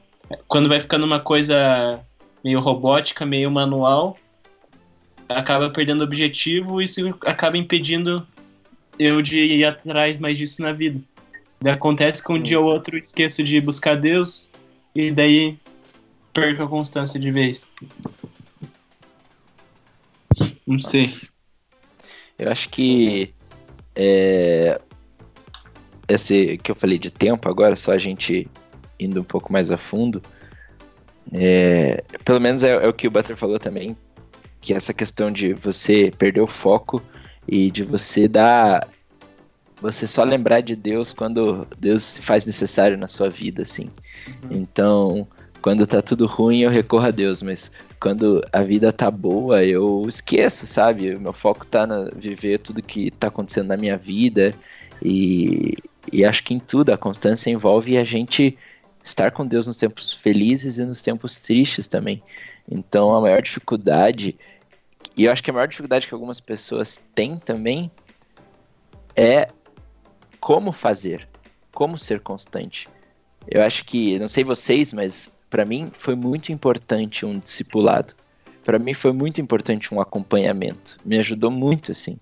quando vai ficando uma coisa meio robótica, meio manual, acaba perdendo objetivo e isso acaba impedindo eu de ir atrás mais disso na vida. E acontece que um dia ou outro esqueço de buscar Deus e daí perco a constância de vez. Não sei. Eu acho que é, esse que eu falei de tempo agora, só a gente indo um pouco mais a fundo, é, pelo menos é, é, o que o Butler falou também, que essa questão de você perder o foco e de você dar. Você só lembrar de Deus quando Deus se faz necessário na sua vida, assim. Uhum. Então, quando tá tudo ruim, eu recorro a Deus, mas quando a vida tá boa, eu esqueço, sabe? Meu foco tá na viver tudo que tá acontecendo na minha vida. E, e acho que em tudo a constância envolve a gente estar com Deus nos tempos felizes e nos tempos tristes também. Então a maior dificuldade, e eu acho que a maior dificuldade que algumas pessoas têm também é como fazer, como ser constante. Eu acho que, não sei vocês, mas para mim foi muito importante um discipulado. Para mim foi muito importante um acompanhamento. Me ajudou muito, assim.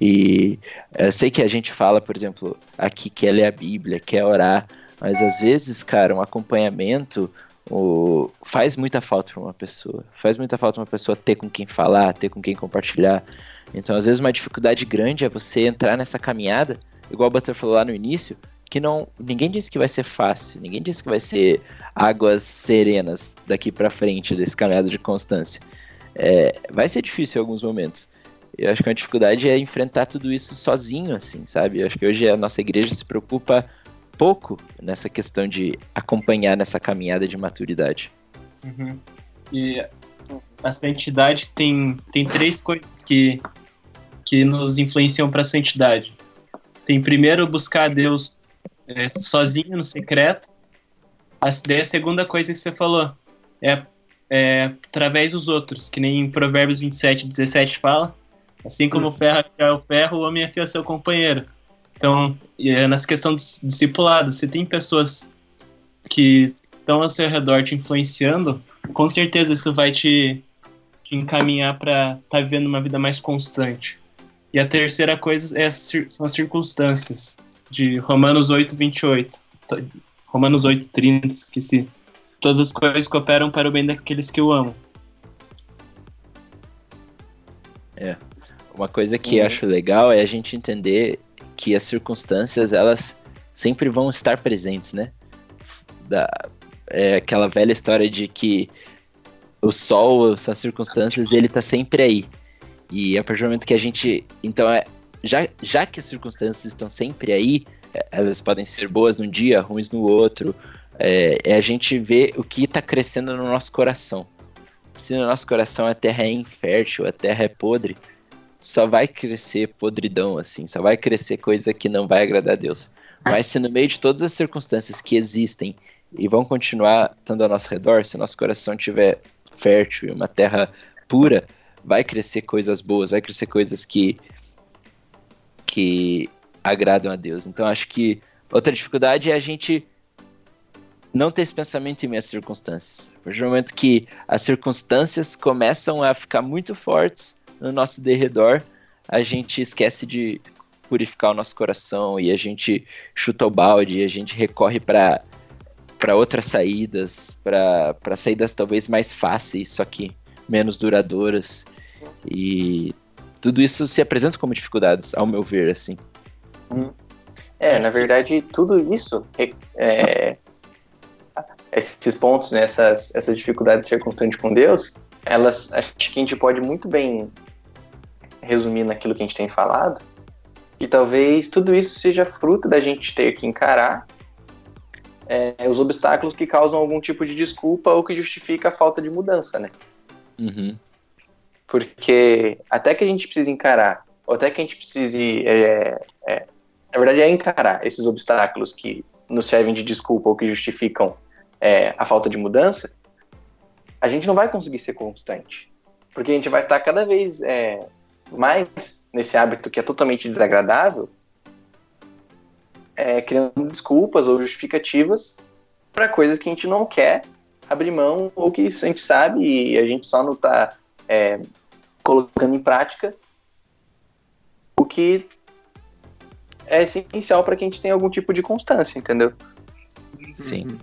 E eu sei que a gente fala, por exemplo, aqui quer ler a Bíblia, quer orar, mas às vezes, cara, um acompanhamento o, faz muita falta para uma pessoa. Faz muita falta uma pessoa ter com quem falar, ter com quem compartilhar. Então, às vezes, uma dificuldade grande é você entrar nessa caminhada, igual o Butter falou lá no início, que não. Ninguém disse que vai ser fácil, ninguém disse que vai ser águas serenas daqui para frente desse caminhado de constância. É, vai ser difícil em alguns momentos. Eu acho que a dificuldade é enfrentar tudo isso sozinho, assim, sabe? Eu acho que hoje a nossa igreja se preocupa pouco nessa questão de acompanhar nessa caminhada de maturidade. Uhum. E a santidade tem, tem três coisas que, que nos influenciam para a santidade. Tem primeiro buscar Deus é, sozinho, no secreto. A, daí a segunda coisa que você falou é, é através dos outros, que nem em Provérbios 27, 17 fala. Assim como o ferro é o ferro, o homem afia seu companheiro. Então, é nessa questão do discipulado, se tem pessoas que estão ao seu redor te influenciando, com certeza isso vai te, te encaminhar para estar tá vivendo uma vida mais constante. E a terceira coisa é, são as circunstâncias, de Romanos 8, 28. Romanos 8, 30, esqueci. Todas as coisas cooperam para o bem daqueles que o amam. É. Uma coisa que uhum. acho legal é a gente entender que as circunstâncias, elas sempre vão estar presentes, né? Da, é aquela velha história de que o sol, as circunstâncias, ele tá sempre aí. E a partir do momento que a gente. Então, é, já, já que as circunstâncias estão sempre aí, é, elas podem ser boas num dia, ruins no outro, é, é a gente ver o que está crescendo no nosso coração. Se no nosso coração a terra é infértil, a terra é podre, só vai crescer podridão, assim, só vai crescer coisa que não vai agradar a Deus. Mas se no meio de todas as circunstâncias que existem e vão continuar estando ao nosso redor, se nosso coração tiver fértil e uma terra pura, vai crescer coisas boas, vai crescer coisas que que agradam a Deus. Então acho que outra dificuldade é a gente não ter esse pensamento em às circunstâncias. Do momento que as circunstâncias começam a ficar muito fortes no nosso derredor, a gente esquece de purificar o nosso coração e a gente chuta o balde, e a gente recorre para para outras saídas, para saídas talvez mais fáceis, só que menos duradouras. E tudo isso se apresenta como dificuldades, ao meu ver, assim. Uhum. É, na verdade, tudo isso, é, é, esses pontos, né, essas, essas dificuldades de ser constante com Deus, elas, acho que a gente pode muito bem resumir naquilo que a gente tem falado, e talvez tudo isso seja fruto da gente ter que encarar é, os obstáculos que causam algum tipo de desculpa ou que justifica a falta de mudança, né? Uhum. Porque até que a gente precise encarar, ou até que a gente precise. É, é, na verdade, é encarar esses obstáculos que nos servem de desculpa ou que justificam é, a falta de mudança, a gente não vai conseguir ser constante. Porque a gente vai estar cada vez é, mais nesse hábito que é totalmente desagradável, é, criando desculpas ou justificativas para coisas que a gente não quer abrir mão ou que a gente sabe e a gente só não está é, colocando em prática o que é essencial para que a gente tenha algum tipo de constância, entendeu? Sim.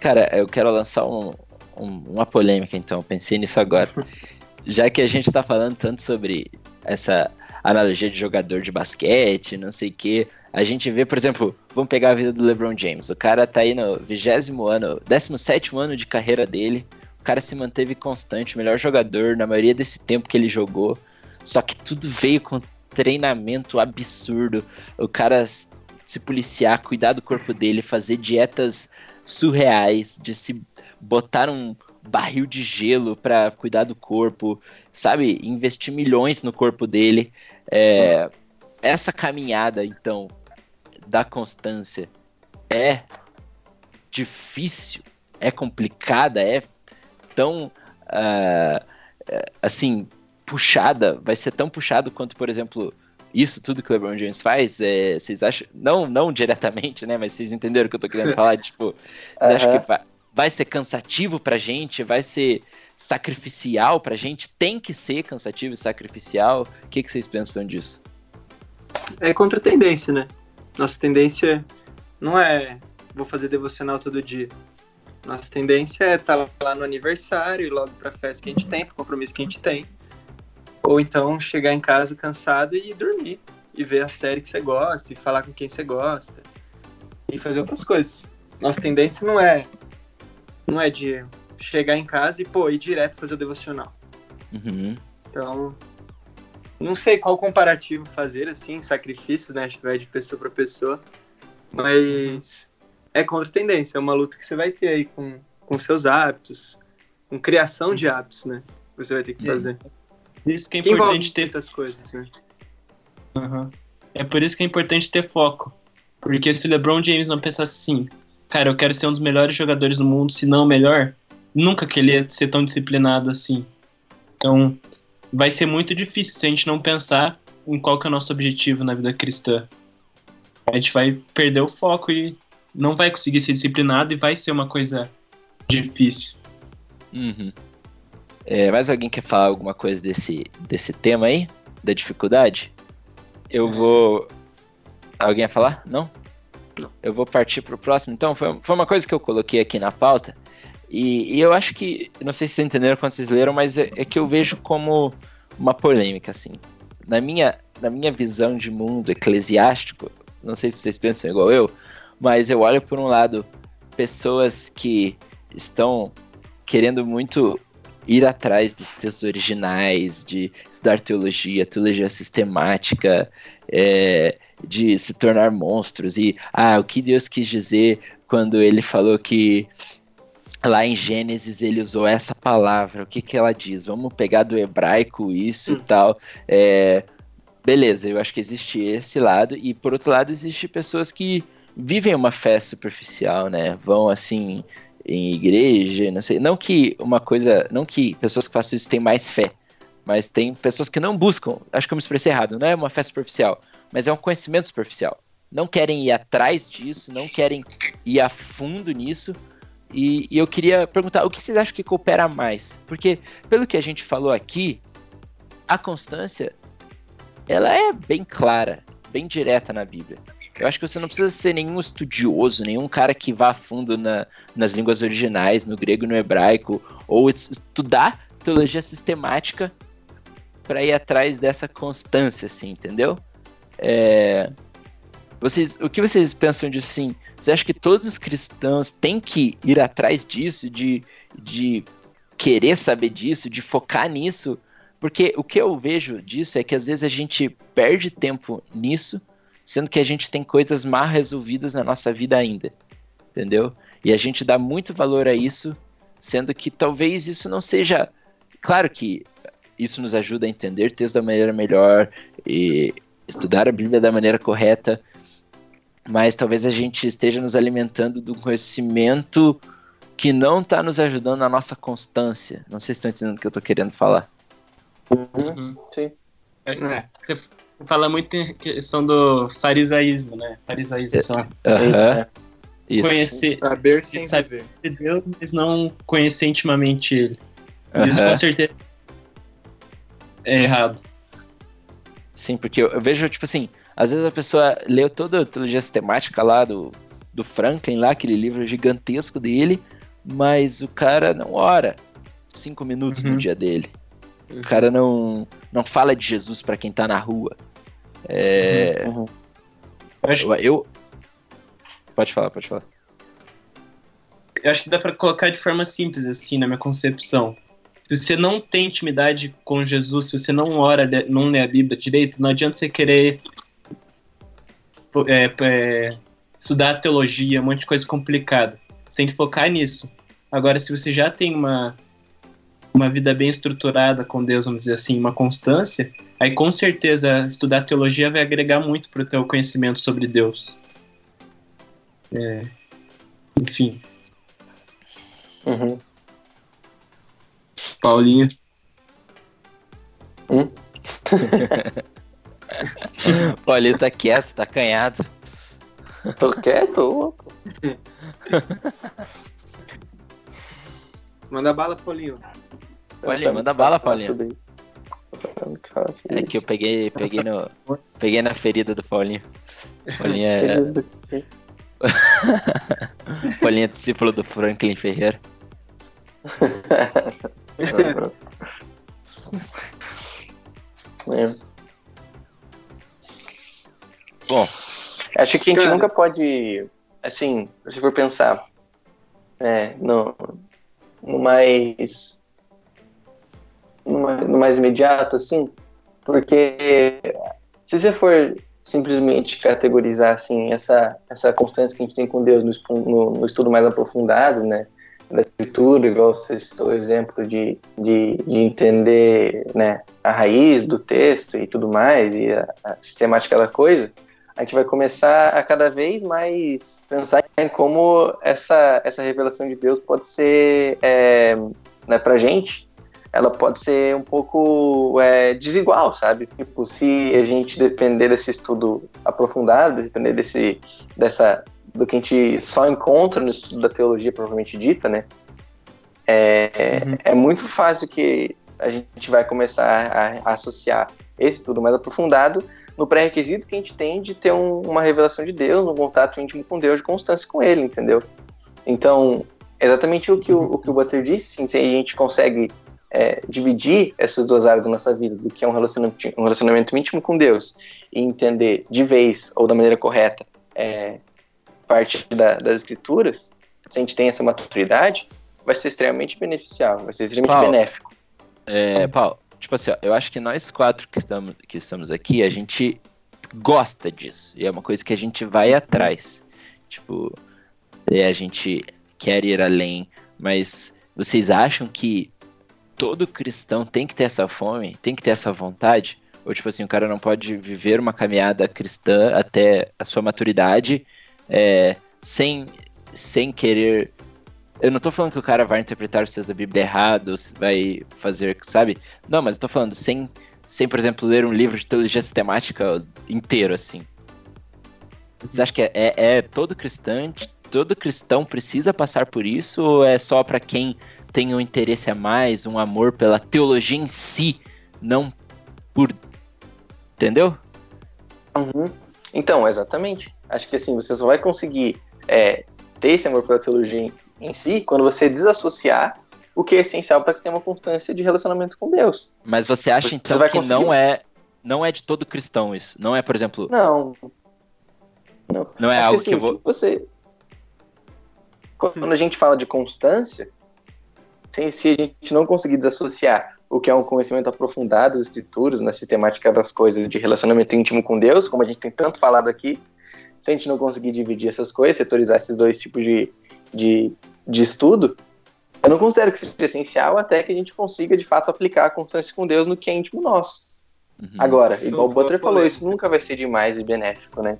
Cara, eu quero lançar um, um, uma polêmica, então, pensei nisso agora. Já que a gente está falando tanto sobre essa analogia de jogador de basquete, não sei o quê, a gente vê, por exemplo, vamos pegar a vida do LeBron James. O cara tá aí no vigésimo ano, 17 ano de carreira dele, o cara se manteve constante, melhor jogador na maioria desse tempo que ele jogou. Só que tudo veio com treinamento absurdo. O cara se policiar, cuidar do corpo dele, fazer dietas surreais, de se botar um barril de gelo para cuidar do corpo, sabe? Investir milhões no corpo dele. É, essa caminhada, então, da constância é difícil, é complicada, é tão uh, assim puxada, vai ser tão puxado quanto, por exemplo, isso tudo que o LeBron James faz, é, vocês acham, não, não diretamente, né, mas vocês entenderam o que eu tô querendo falar, tipo, vocês uhum. acham que vai, vai ser cansativo pra gente, vai ser sacrificial pra gente, tem que ser cansativo e sacrificial, o que, que vocês pensam disso? É contra a tendência, né? Nossa tendência não é vou fazer devocional todo dia. Nossa tendência é estar tá lá no aniversário, ir logo pra festa que a gente tem, pro compromisso que a gente tem. Ou então chegar em casa cansado e dormir. E ver a série que você gosta, e falar com quem você gosta. E fazer outras coisas. Nossa tendência não é não é de chegar em casa e, pô, ir direto fazer o devocional. Uhum. Então, não sei qual comparativo fazer, assim, sacrifício, né? Acho que vai de pessoa para pessoa. Mas é contra tendência, é uma luta que você vai ter aí com, com seus hábitos, com criação de hábitos, né? Você vai ter que fazer. Por isso que é importante ter essas coisas, né? Uhum. É por isso que é importante ter foco. Porque se o LeBron James não pensasse assim, cara, eu quero ser um dos melhores jogadores do mundo, se não o melhor, nunca que ele ia ser tão disciplinado assim. Então, vai ser muito difícil se a gente não pensar em qual que é o nosso objetivo na vida cristã. a gente vai perder o foco e não vai conseguir ser disciplinado e vai ser uma coisa difícil. Uhum. É, mais alguém quer falar alguma coisa desse, desse tema aí? Da dificuldade? Eu vou. Alguém ia falar? Não? Eu vou partir para o próximo. Então, foi, foi uma coisa que eu coloquei aqui na pauta. E, e eu acho que. Não sei se vocês entenderam quando vocês leram, mas é, é que eu vejo como uma polêmica, assim. Na minha, na minha visão de mundo eclesiástico, não sei se vocês pensam igual eu, mas eu olho por um lado pessoas que estão querendo muito ir atrás dos textos originais, de estudar teologia, teologia sistemática, é, de se tornar monstros e ah, o que Deus quis dizer quando ele falou que lá em Gênesis ele usou essa palavra, o que que ela diz? Vamos pegar do hebraico isso hum. e tal. É, beleza, eu acho que existe esse lado e por outro lado existe pessoas que vivem uma fé superficial, né? Vão assim em igreja, não sei. Não que uma coisa. Não que pessoas que façam isso têm mais fé. Mas tem pessoas que não buscam. Acho que eu me expressei errado. Não é uma fé superficial. Mas é um conhecimento superficial. Não querem ir atrás disso, não querem ir a fundo nisso. E, e eu queria perguntar: o que vocês acham que coopera mais? Porque, pelo que a gente falou aqui, a constância ela é bem clara, bem direta na Bíblia. Eu acho que você não precisa ser nenhum estudioso, nenhum cara que vá a fundo na, nas línguas originais, no grego e no hebraico, ou estudar teologia sistemática para ir atrás dessa constância, assim, entendeu? É... Vocês, o que vocês pensam disso, assim? Você acha que todos os cristãos têm que ir atrás disso, de, de querer saber disso, de focar nisso? Porque o que eu vejo disso é que às vezes a gente perde tempo nisso sendo que a gente tem coisas mal resolvidas na nossa vida ainda, entendeu? E a gente dá muito valor a isso, sendo que talvez isso não seja. Claro que isso nos ajuda a entender texto da maneira melhor e estudar a Bíblia da maneira correta, mas talvez a gente esteja nos alimentando do conhecimento que não está nos ajudando na nossa constância. Não sei se estão entendendo o que eu estou querendo falar. Uhum. Sim. É, é. Fala muito em questão do farisaísmo, né? Farisaísmo, é, só. Uh Isso. Conhecer, saber sem saber de Deus, mas não conhecer intimamente ele. Isso com certeza é errado. Sim, porque eu, eu, vejo, tipo assim, às vezes a pessoa leu toda a teologia sistemática lá do, do Franklin, lá, aquele livro gigantesco dele, mas o cara não ora cinco minutos uhum. no dia dele. O cara não, não fala de Jesus para quem tá na rua. É... Uhum. Eu, acho... eu, Pode falar, pode falar. Eu acho que dá para colocar de forma simples, assim, na minha concepção. Se você não tem intimidade com Jesus, se você não ora, não lê a Bíblia direito, não adianta você querer é, é, estudar teologia, um monte de coisa complicada. Você tem que focar nisso. Agora, se você já tem uma uma vida bem estruturada com Deus, vamos dizer assim, uma constância, aí com certeza estudar teologia vai agregar muito para o teu conhecimento sobre Deus. É, enfim. Uhum. Paulinho. Hum? Paulinho tá quieto, tá canhado. Tô quieto? Manda bala, Paulinho. Paulinho, manda bala, Paulinho. É que eu peguei, peguei, no, peguei na ferida do Paulinho. Paulinho é. Paulinho é discípulo do Franklin Ferreira. é. Bom, acho que a gente cara, nunca pode, assim, se for pensar, é, no, no mais no mais imediato, assim, porque se você for simplesmente categorizar assim essa essa constância que a gente tem com Deus no, no, no estudo mais aprofundado, né, da escritura, igual você citou o exemplo de, de, de, entender né, a raiz do texto e tudo mais, e a, a sistemática da coisa, a gente vai começar a cada vez mais pensar em como essa, essa revelação de Deus pode ser, é, né, pra gente, ela pode ser um pouco é, desigual, sabe? Tipo, se a gente depender desse estudo aprofundado, depender desse, dessa, do que a gente só encontra no estudo da teologia propriamente dita, né? É, uhum. é muito fácil que a gente vai começar a, a associar esse estudo mais aprofundado no pré-requisito que a gente tem de ter um, uma revelação de Deus, um contato íntimo com Deus, de constância com Ele, entendeu? Então, exatamente o que o, o, que o Butter disse, sim, se a gente consegue é, dividir essas duas áreas da nossa vida, do que é um relacionamento, um relacionamento íntimo com Deus, e entender de vez ou da maneira correta é, parte da, das escrituras, se a gente tem essa maturidade, vai ser extremamente beneficial, vai ser extremamente Paulo, benéfico. É, Paulo, tipo assim, ó, eu acho que nós quatro que estamos, que estamos aqui, a gente gosta disso. E é uma coisa que a gente vai atrás. Tipo, a gente quer ir além, mas vocês acham que todo cristão tem que ter essa fome, tem que ter essa vontade? Ou, tipo assim, o cara não pode viver uma caminhada cristã até a sua maturidade é, sem, sem querer. Eu não tô falando que o cara vai interpretar os textos da Bíblia errados, vai fazer, sabe? Não, mas eu tô falando sem, sem, por exemplo, ler um livro de teologia sistemática inteiro, assim. Você acha que é, é, é todo cristão, todo cristão precisa passar por isso ou é só para quem tem um interesse a mais, um amor pela teologia em si, não por. Entendeu? Uhum. Então, exatamente. Acho que assim, você só vai conseguir é, ter esse amor pela teologia em, si quando você desassociar o que é essencial para ter uma constância de relacionamento com Deus. Mas você acha Porque então você que conseguir... não é não é de todo cristão isso? Não é, por exemplo. Não. Não, não é Acho algo que, assim, que eu vou. Você... Quando a gente fala de constância, sem se a gente não conseguir desassociar o que é um conhecimento aprofundado das escrituras, na sistemática das coisas de relacionamento íntimo com Deus, como a gente tem tanto falado aqui, se a gente não conseguir dividir essas coisas, setorizar esses dois tipos de, de, de estudo, eu não considero que seja essencial até que a gente consiga, de fato, aplicar a constância com Deus no que é íntimo nosso. Uhum. Agora, igual o Butler falou, isso nunca vai ser demais e benéfico, né?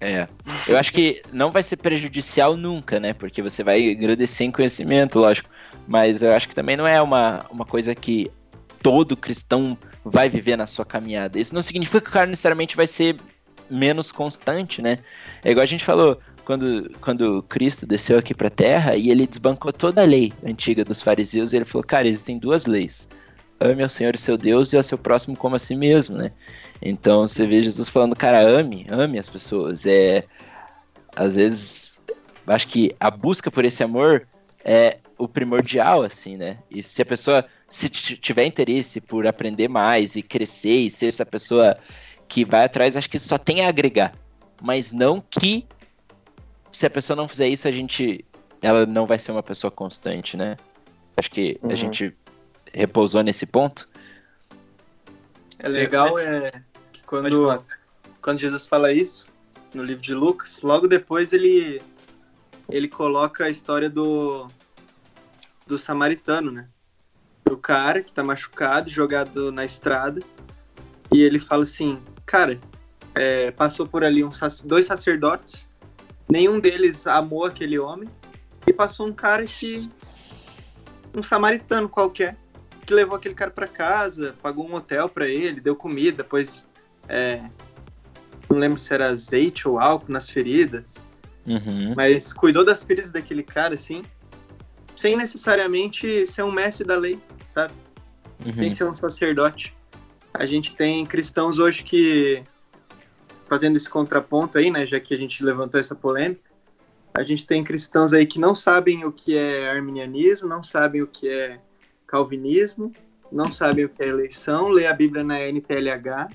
É. Eu acho que não vai ser prejudicial nunca, né? Porque você vai agradecer em conhecimento, lógico. Mas eu acho que também não é uma, uma coisa que todo cristão vai viver na sua caminhada. Isso não significa que o cara necessariamente vai ser menos constante, né? É igual a gente falou, quando, quando Cristo desceu aqui para a Terra e ele desbancou toda a lei antiga dos fariseus, ele falou, cara, existem duas leis. Ame ao Senhor seu Deus e ao seu próximo como a si mesmo, né? Então você vê Jesus falando, cara, ame, ame as pessoas. É, às vezes, acho que a busca por esse amor é o primordial, assim, né? E se a pessoa se tiver interesse por aprender mais e crescer e ser essa pessoa que vai atrás, acho que só tem a agregar. Mas não que se a pessoa não fizer isso, a gente. Ela não vai ser uma pessoa constante, né? Acho que uhum. a gente repousou nesse ponto. É legal é que quando, quando Jesus fala isso no livro de Lucas, logo depois ele ele coloca a história do do samaritano, né? O cara que tá machucado, jogado na estrada, e ele fala assim: Cara, é, passou por ali um, dois sacerdotes, nenhum deles amou aquele homem, e passou um cara que. um samaritano qualquer, que levou aquele cara para casa, pagou um hotel para ele, deu comida, depois. É, não lembro se era azeite ou álcool nas feridas, uhum. mas cuidou das feridas daquele cara, assim, sem necessariamente ser um mestre da lei, sabe? Uhum. Sem ser um sacerdote. A gente tem cristãos hoje que, fazendo esse contraponto aí, né, já que a gente levantou essa polêmica, a gente tem cristãos aí que não sabem o que é arminianismo, não sabem o que é calvinismo, não sabem o que é eleição, lê a Bíblia na NPLH.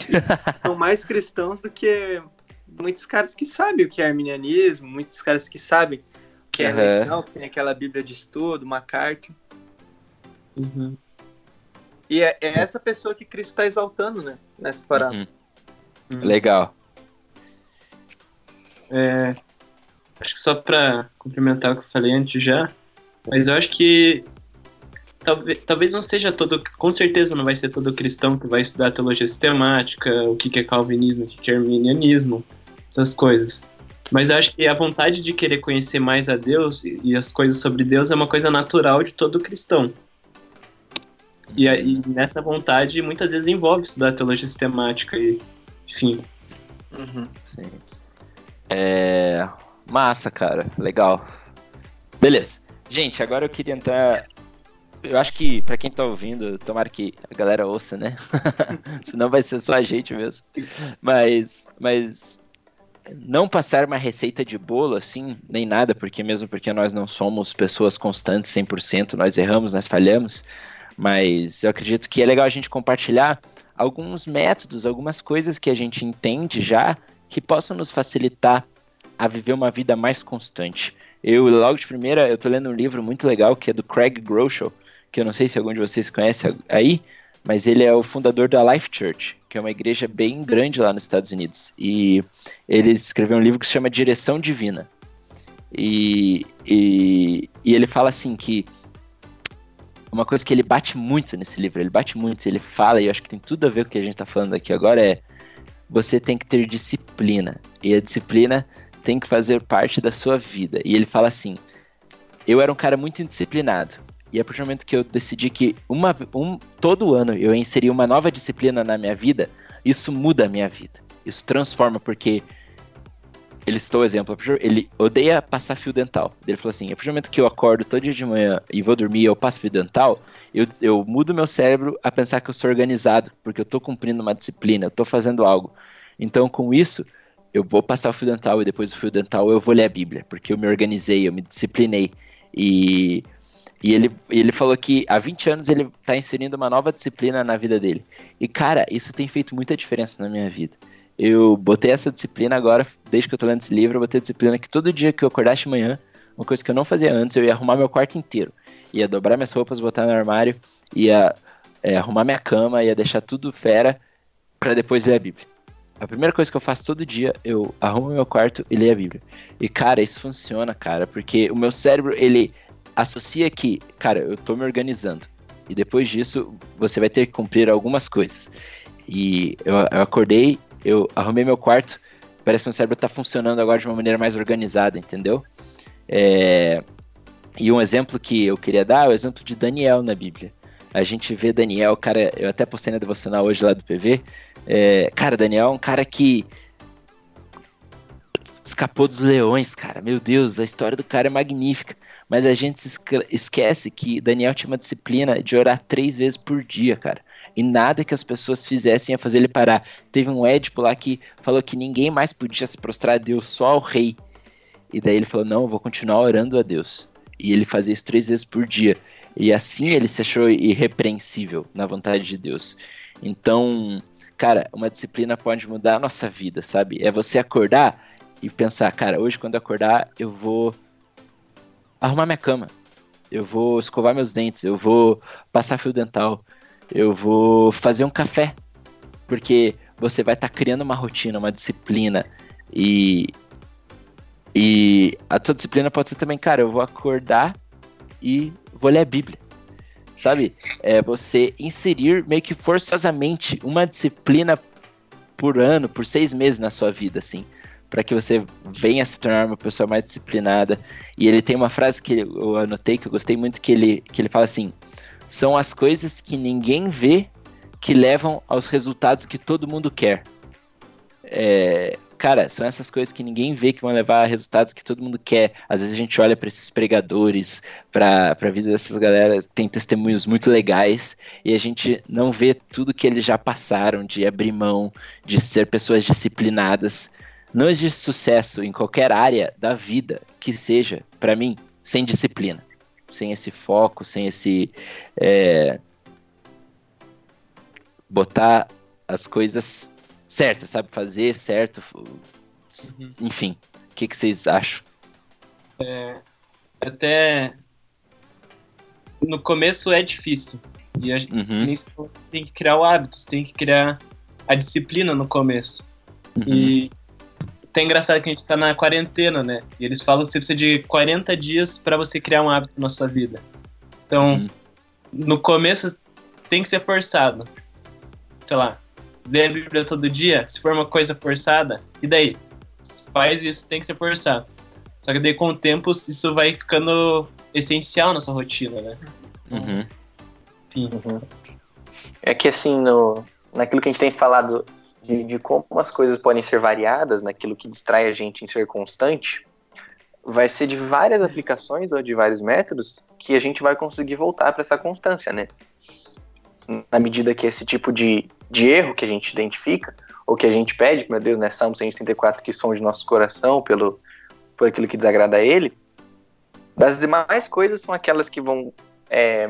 São mais cristãos do que muitos caras que sabem o que é arminianismo, muitos caras que sabem o que é eleição, que tem aquela Bíblia de estudo, uma carta. Uhum. E é, é essa pessoa que Cristo está exaltando, né? Nessa parada. Uhum. Uhum. Legal. É, acho que só para complementar o que eu falei antes já, mas eu acho que talvez, talvez não seja todo, com certeza não vai ser todo cristão que vai estudar teologia sistemática, o que, que é calvinismo, o que, que é arminianismo, essas coisas. Mas eu acho que a vontade de querer conhecer mais a Deus e, e as coisas sobre Deus é uma coisa natural de todo cristão. E, e nessa vontade, muitas vezes envolve estudar teologia sistemática e, enfim. Uhum. Sim. É. Massa, cara. Legal. Beleza. Gente, agora eu queria entrar. Eu acho que, para quem tá ouvindo, tomara que a galera ouça, né? Senão vai ser só a gente mesmo. Mas, mas não passar uma receita de bolo assim, nem nada, porque mesmo porque nós não somos pessoas constantes 100%, nós erramos, nós falhamos, mas eu acredito que é legal a gente compartilhar alguns métodos, algumas coisas que a gente entende já que possam nos facilitar a viver uma vida mais constante. Eu, logo de primeira, eu tô lendo um livro muito legal que é do Craig Groeschel, que eu não sei se algum de vocês conhece aí, mas ele é o fundador da Life Church, que é uma igreja bem grande lá nos Estados Unidos. E ele escreveu um livro que se chama Direção Divina. E, e, e ele fala assim que uma coisa que ele bate muito nesse livro, ele bate muito, ele fala, e eu acho que tem tudo a ver com o que a gente está falando aqui agora, é você tem que ter disciplina. E a disciplina tem que fazer parte da sua vida. E ele fala assim: eu era um cara muito indisciplinado. E a partir do momento que eu decidi que uma, um, todo ano eu inseri uma nova disciplina na minha vida, isso muda a minha vida. Isso transforma, porque ele citou o exemplo, ele odeia passar fio dental. Ele falou assim: a partir do momento que eu acordo todo dia de manhã e vou dormir eu passo fio dental, eu, eu mudo meu cérebro a pensar que eu sou organizado, porque eu estou cumprindo uma disciplina, eu estou fazendo algo. Então, com isso, eu vou passar o fio dental e depois do fio dental eu vou ler a Bíblia, porque eu me organizei, eu me disciplinei. E, e ele, ele falou que há 20 anos ele está inserindo uma nova disciplina na vida dele. E, cara, isso tem feito muita diferença na minha vida eu botei essa disciplina agora, desde que eu tô lendo esse livro, eu botei a disciplina que todo dia que eu acordasse de manhã, uma coisa que eu não fazia antes, eu ia arrumar meu quarto inteiro. Ia dobrar minhas roupas, botar no armário, ia é, arrumar minha cama, ia deixar tudo fera para depois ler a Bíblia. A primeira coisa que eu faço todo dia, eu arrumo meu quarto e leio a Bíblia. E, cara, isso funciona, cara, porque o meu cérebro, ele associa que, cara, eu tô me organizando. E depois disso, você vai ter que cumprir algumas coisas. E eu, eu acordei eu arrumei meu quarto, parece que meu cérebro está funcionando agora de uma maneira mais organizada, entendeu? É... E um exemplo que eu queria dar é o exemplo de Daniel na Bíblia. A gente vê Daniel, cara, eu até postei na devocional hoje lá do PV. É... Cara, Daniel é um cara que escapou dos leões, cara. Meu Deus, a história do cara é magnífica. Mas a gente esquece que Daniel tinha uma disciplina de orar três vezes por dia, cara e nada que as pessoas fizessem ia fazer ele parar. Teve um Édipo lá que falou que ninguém mais podia se prostrar a Deus, só ao rei. E daí ele falou: Não, eu vou continuar orando a Deus. E ele fazia isso três vezes por dia. E assim ele se achou irrepreensível na vontade de Deus. Então, cara, uma disciplina pode mudar a nossa vida, sabe? É você acordar e pensar: Cara, hoje quando eu acordar, eu vou arrumar minha cama. Eu vou escovar meus dentes, eu vou passar fio dental, eu vou fazer um café. Porque você vai estar tá criando uma rotina, uma disciplina. E, e a tua disciplina pode ser também, cara, eu vou acordar e vou ler a Bíblia. Sabe? É você inserir meio que forçosamente uma disciplina por ano, por seis meses na sua vida, assim. para que você venha se tornar uma pessoa mais disciplinada. E ele tem uma frase que eu anotei que eu gostei muito, que ele, que ele fala assim: são as coisas que ninguém vê que levam aos resultados que todo mundo quer. É, cara, são essas coisas que ninguém vê que vão levar a resultados que todo mundo quer. Às vezes a gente olha para esses pregadores, para a vida dessas galera, tem testemunhos muito legais e a gente não vê tudo que eles já passaram de abrir mão, de ser pessoas disciplinadas. Não existe sucesso em qualquer área da vida que seja, para mim, sem disciplina sem esse foco, sem esse. É, botar as coisas certas, sabe? Fazer certo. Uhum. Enfim, o que, que vocês acham? É, até no começo é difícil. E a gente uhum. tem que criar o hábito, tem que criar a disciplina no começo. Uhum. E até engraçado que a gente tá na quarentena, né? E eles falam que você precisa de 40 dias para você criar um hábito na sua vida. Então, hum. no começo tem que ser forçado. Sei lá, ler a Bíblia todo dia, se for uma coisa forçada, e daí? Faz isso, tem que ser forçado. Só que daí com o tempo isso vai ficando essencial na sua rotina, né? Uhum. Sim. Uhum. É que assim, no, naquilo que a gente tem falado de, de como as coisas podem ser variadas, naquilo que distrai a gente em ser constante, vai ser de várias aplicações ou de vários métodos que a gente vai conseguir voltar para essa constância, né? Na medida que esse tipo de, de erro que a gente identifica, ou que a gente pede, meu Deus, né, Salmo 134, que som de nosso coração pelo, por aquilo que desagrada a ele, das demais coisas são aquelas que vão, é,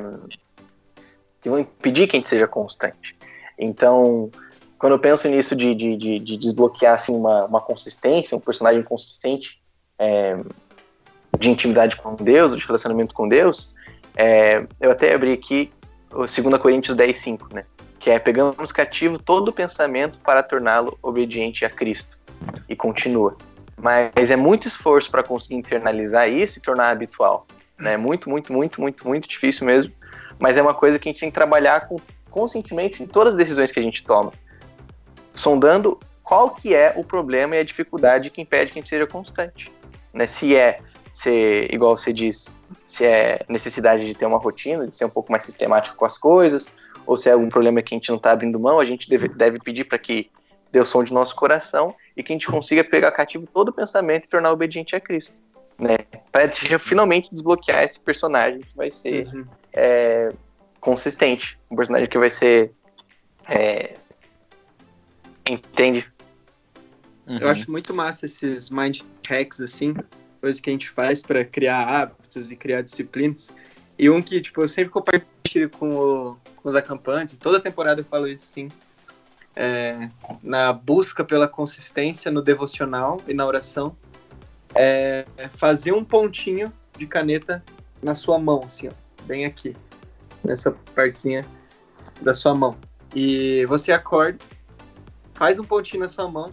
que vão impedir que a gente seja constante. Então, quando eu penso nisso de, de, de, de desbloquear assim, uma, uma consistência, um personagem consistente é, de intimidade com Deus, de relacionamento com Deus, é, eu até abri aqui o 2 Coríntios 10, 5, né? Que é pegamos cativo todo pensamento para torná-lo obediente a Cristo. E continua. Mas é muito esforço para conseguir internalizar isso e tornar habitual. Né? Muito, muito, muito, muito, muito difícil mesmo. Mas é uma coisa que a gente tem que trabalhar com, conscientemente em todas as decisões que a gente toma. Sondando qual que é o problema e a dificuldade que impede que a gente seja constante. Né? Se é ser, igual você diz, se é necessidade de ter uma rotina, de ser um pouco mais sistemático com as coisas, ou se é algum problema que a gente não está abrindo mão, a gente deve, deve pedir para que Deus sonde nosso coração e que a gente consiga pegar cativo todo o pensamento e tornar obediente a Cristo. Né? Para finalmente desbloquear esse personagem que vai ser uhum. é, consistente. Um personagem que vai ser. É, entende? Uhum. Eu acho muito massa esses mind hacks, assim, coisas que a gente faz para criar hábitos e criar disciplinas. E um que, tipo, eu sempre compartilho com, o, com os acampantes, toda temporada eu falo isso, sim é, na busca pela consistência no devocional e na oração, é fazer um pontinho de caneta na sua mão, assim, ó, bem aqui, nessa partezinha da sua mão. E você acorda, faz um pontinho na sua mão,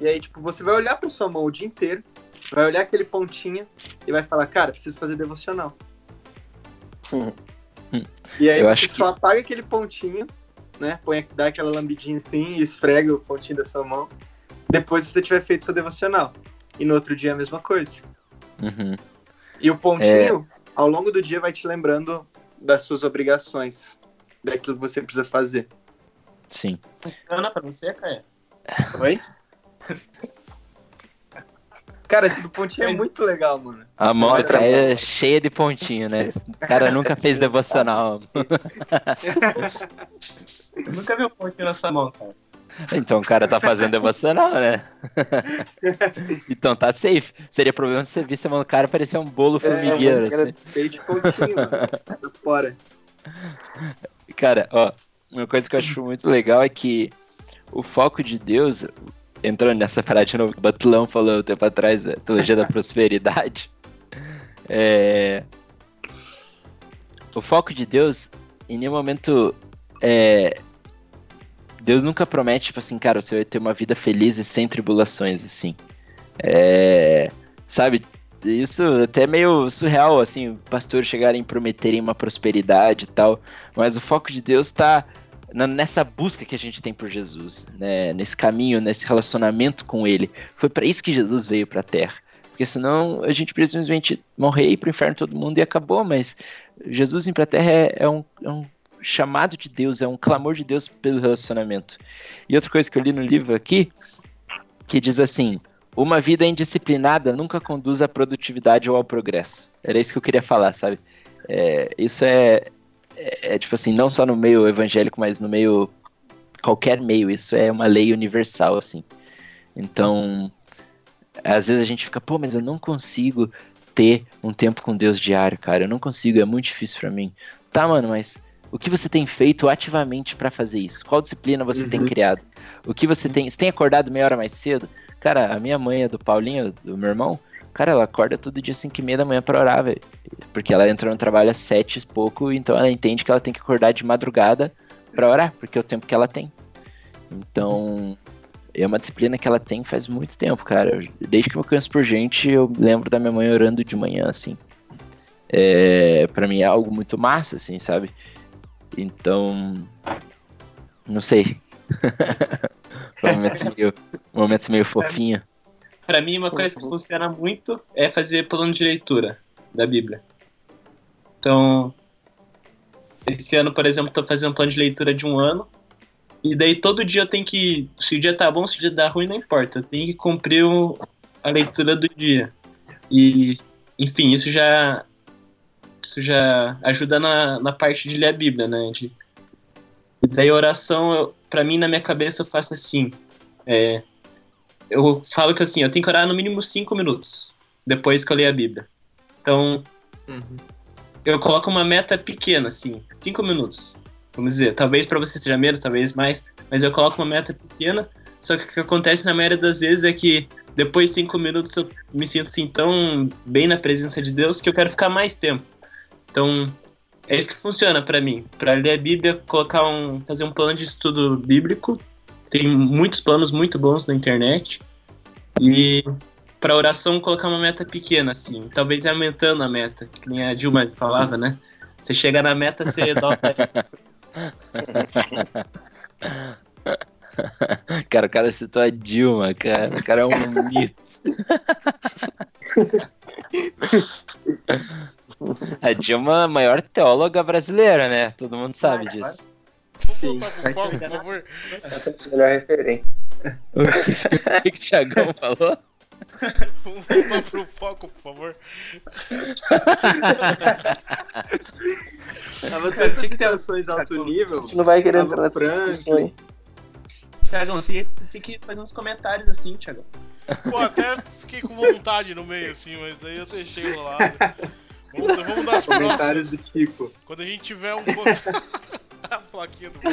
e aí, tipo, você vai olhar para sua mão o dia inteiro, vai olhar aquele pontinho e vai falar, cara, preciso fazer devocional. Hum. E aí Eu você só que... apaga aquele pontinho né? Põe, dá aquela lambidinha assim e esfrega o pontinho da sua mão. Depois você tiver feito seu devocional. E no outro dia a mesma coisa. Uhum. E o pontinho, é... ao longo do dia, vai te lembrando das suas obrigações, daquilo que você precisa fazer. Sim. Funciona pra você, Caio? Oi? Cara, esse do pontinho é muito legal, mano. A mão cara é cheia de pontinho, né? O cara nunca fez devocional. nunca vi um pontinho nessa mão, cara. Então o cara tá fazendo devocional, né? então tá safe. Seria problema se você visse a mão do cara parecer um bolo é, formigueiro. É, assim. Cheio de pontinho, mano. Fora. Cara, ó, uma coisa que eu acho muito legal é que o foco de Deus, entrando nessa parada de novo, o Batulão falou um tempo atrás, a teologia da prosperidade. É... O foco de Deus, em nenhum momento. É... Deus nunca promete, tipo assim, cara, você vai ter uma vida feliz e sem tribulações, assim. É... Sabe? Isso até é meio surreal, assim, pastores chegarem e prometerem uma prosperidade e tal. Mas o foco de Deus tá nessa busca que a gente tem por Jesus, né? nesse caminho, nesse relacionamento com Ele. Foi para isso que Jesus veio para a Terra. Porque senão a gente simplesmente morrer e ir para o inferno todo mundo e acabou. Mas Jesus vir para a Terra é, é, um, é um chamado de Deus, é um clamor de Deus pelo relacionamento. E outra coisa que eu li no livro aqui, que diz assim: uma vida indisciplinada nunca conduz à produtividade ou ao progresso. Era isso que eu queria falar, sabe? É, isso é, é, é, tipo assim, não só no meio evangélico, mas no meio. qualquer meio. Isso é uma lei universal, assim. Então, às vezes a gente fica, pô, mas eu não consigo ter um tempo com Deus diário, cara. Eu não consigo, é muito difícil para mim. Tá, mano, mas o que você tem feito ativamente para fazer isso? Qual disciplina você uhum. tem criado? O que você tem. Você tem acordado meia hora mais cedo? Cara, a minha mãe é do Paulinho, do meu irmão. Cara, ela acorda todo dia 5 e meia da manhã pra orar, velho. Porque ela entrou no trabalho às 7 e pouco, então ela entende que ela tem que acordar de madrugada pra orar, porque é o tempo que ela tem. Então, é uma disciplina que ela tem faz muito tempo, cara. Desde que eu conheço por gente, eu lembro da minha mãe orando de manhã, assim. É, para mim é algo muito massa, assim, sabe? Então, não sei. momento meio, momento meio fofinho. Para mim, uma coisa que funciona muito é fazer plano de leitura da Bíblia. Então, esse ano, por exemplo, tô fazendo um plano de leitura de um ano. E daí todo dia eu tenho que. Se o dia tá bom, se o dia tá ruim, não importa. Eu tenho que cumprir o, a leitura do dia. E, enfim, isso já. Isso já ajuda na, na parte de ler a Bíblia, né? De, e daí oração, eu, pra mim, na minha cabeça, eu faço assim. É, eu falo que assim, eu tenho que orar no mínimo cinco minutos depois que eu leio a Bíblia. Então, uhum. eu coloco uma meta pequena, assim, cinco minutos. Vamos dizer, talvez para você seja menos, talvez mais, mas eu coloco uma meta pequena. Só que o que acontece na maioria das vezes é que depois de cinco minutos eu me sinto assim tão bem na presença de Deus que eu quero ficar mais tempo. Então, é isso que funciona para mim. Para ler a Bíblia, colocar um, fazer um plano de estudo bíblico. Tem muitos planos muito bons na internet. E para oração colocar uma meta pequena assim, talvez aumentando a meta, que nem a Dilma falava, né? Você chega na meta, você dobra. Cara, o cara citou a Dilma, cara. O cara é um mito. A Dilma é a maior teóloga brasileira, né? Todo mundo sabe disso. Sim. Por favor. Essa é a melhor referência. O que, que o Thiagão falou? Vamos voltar pro foco, por favor. Tava tendo intenções alto nível. A gente não vai querer entrar nessa discussão aí. Thiagão, você tem que fazer uns comentários assim, Thiagão. Pô, até fiquei com vontade no meio, assim, mas daí eu deixei rolado. Vamos, vamos dar as Comentários do Kiko. Quando a gente tiver um pouco. a plaquinha do.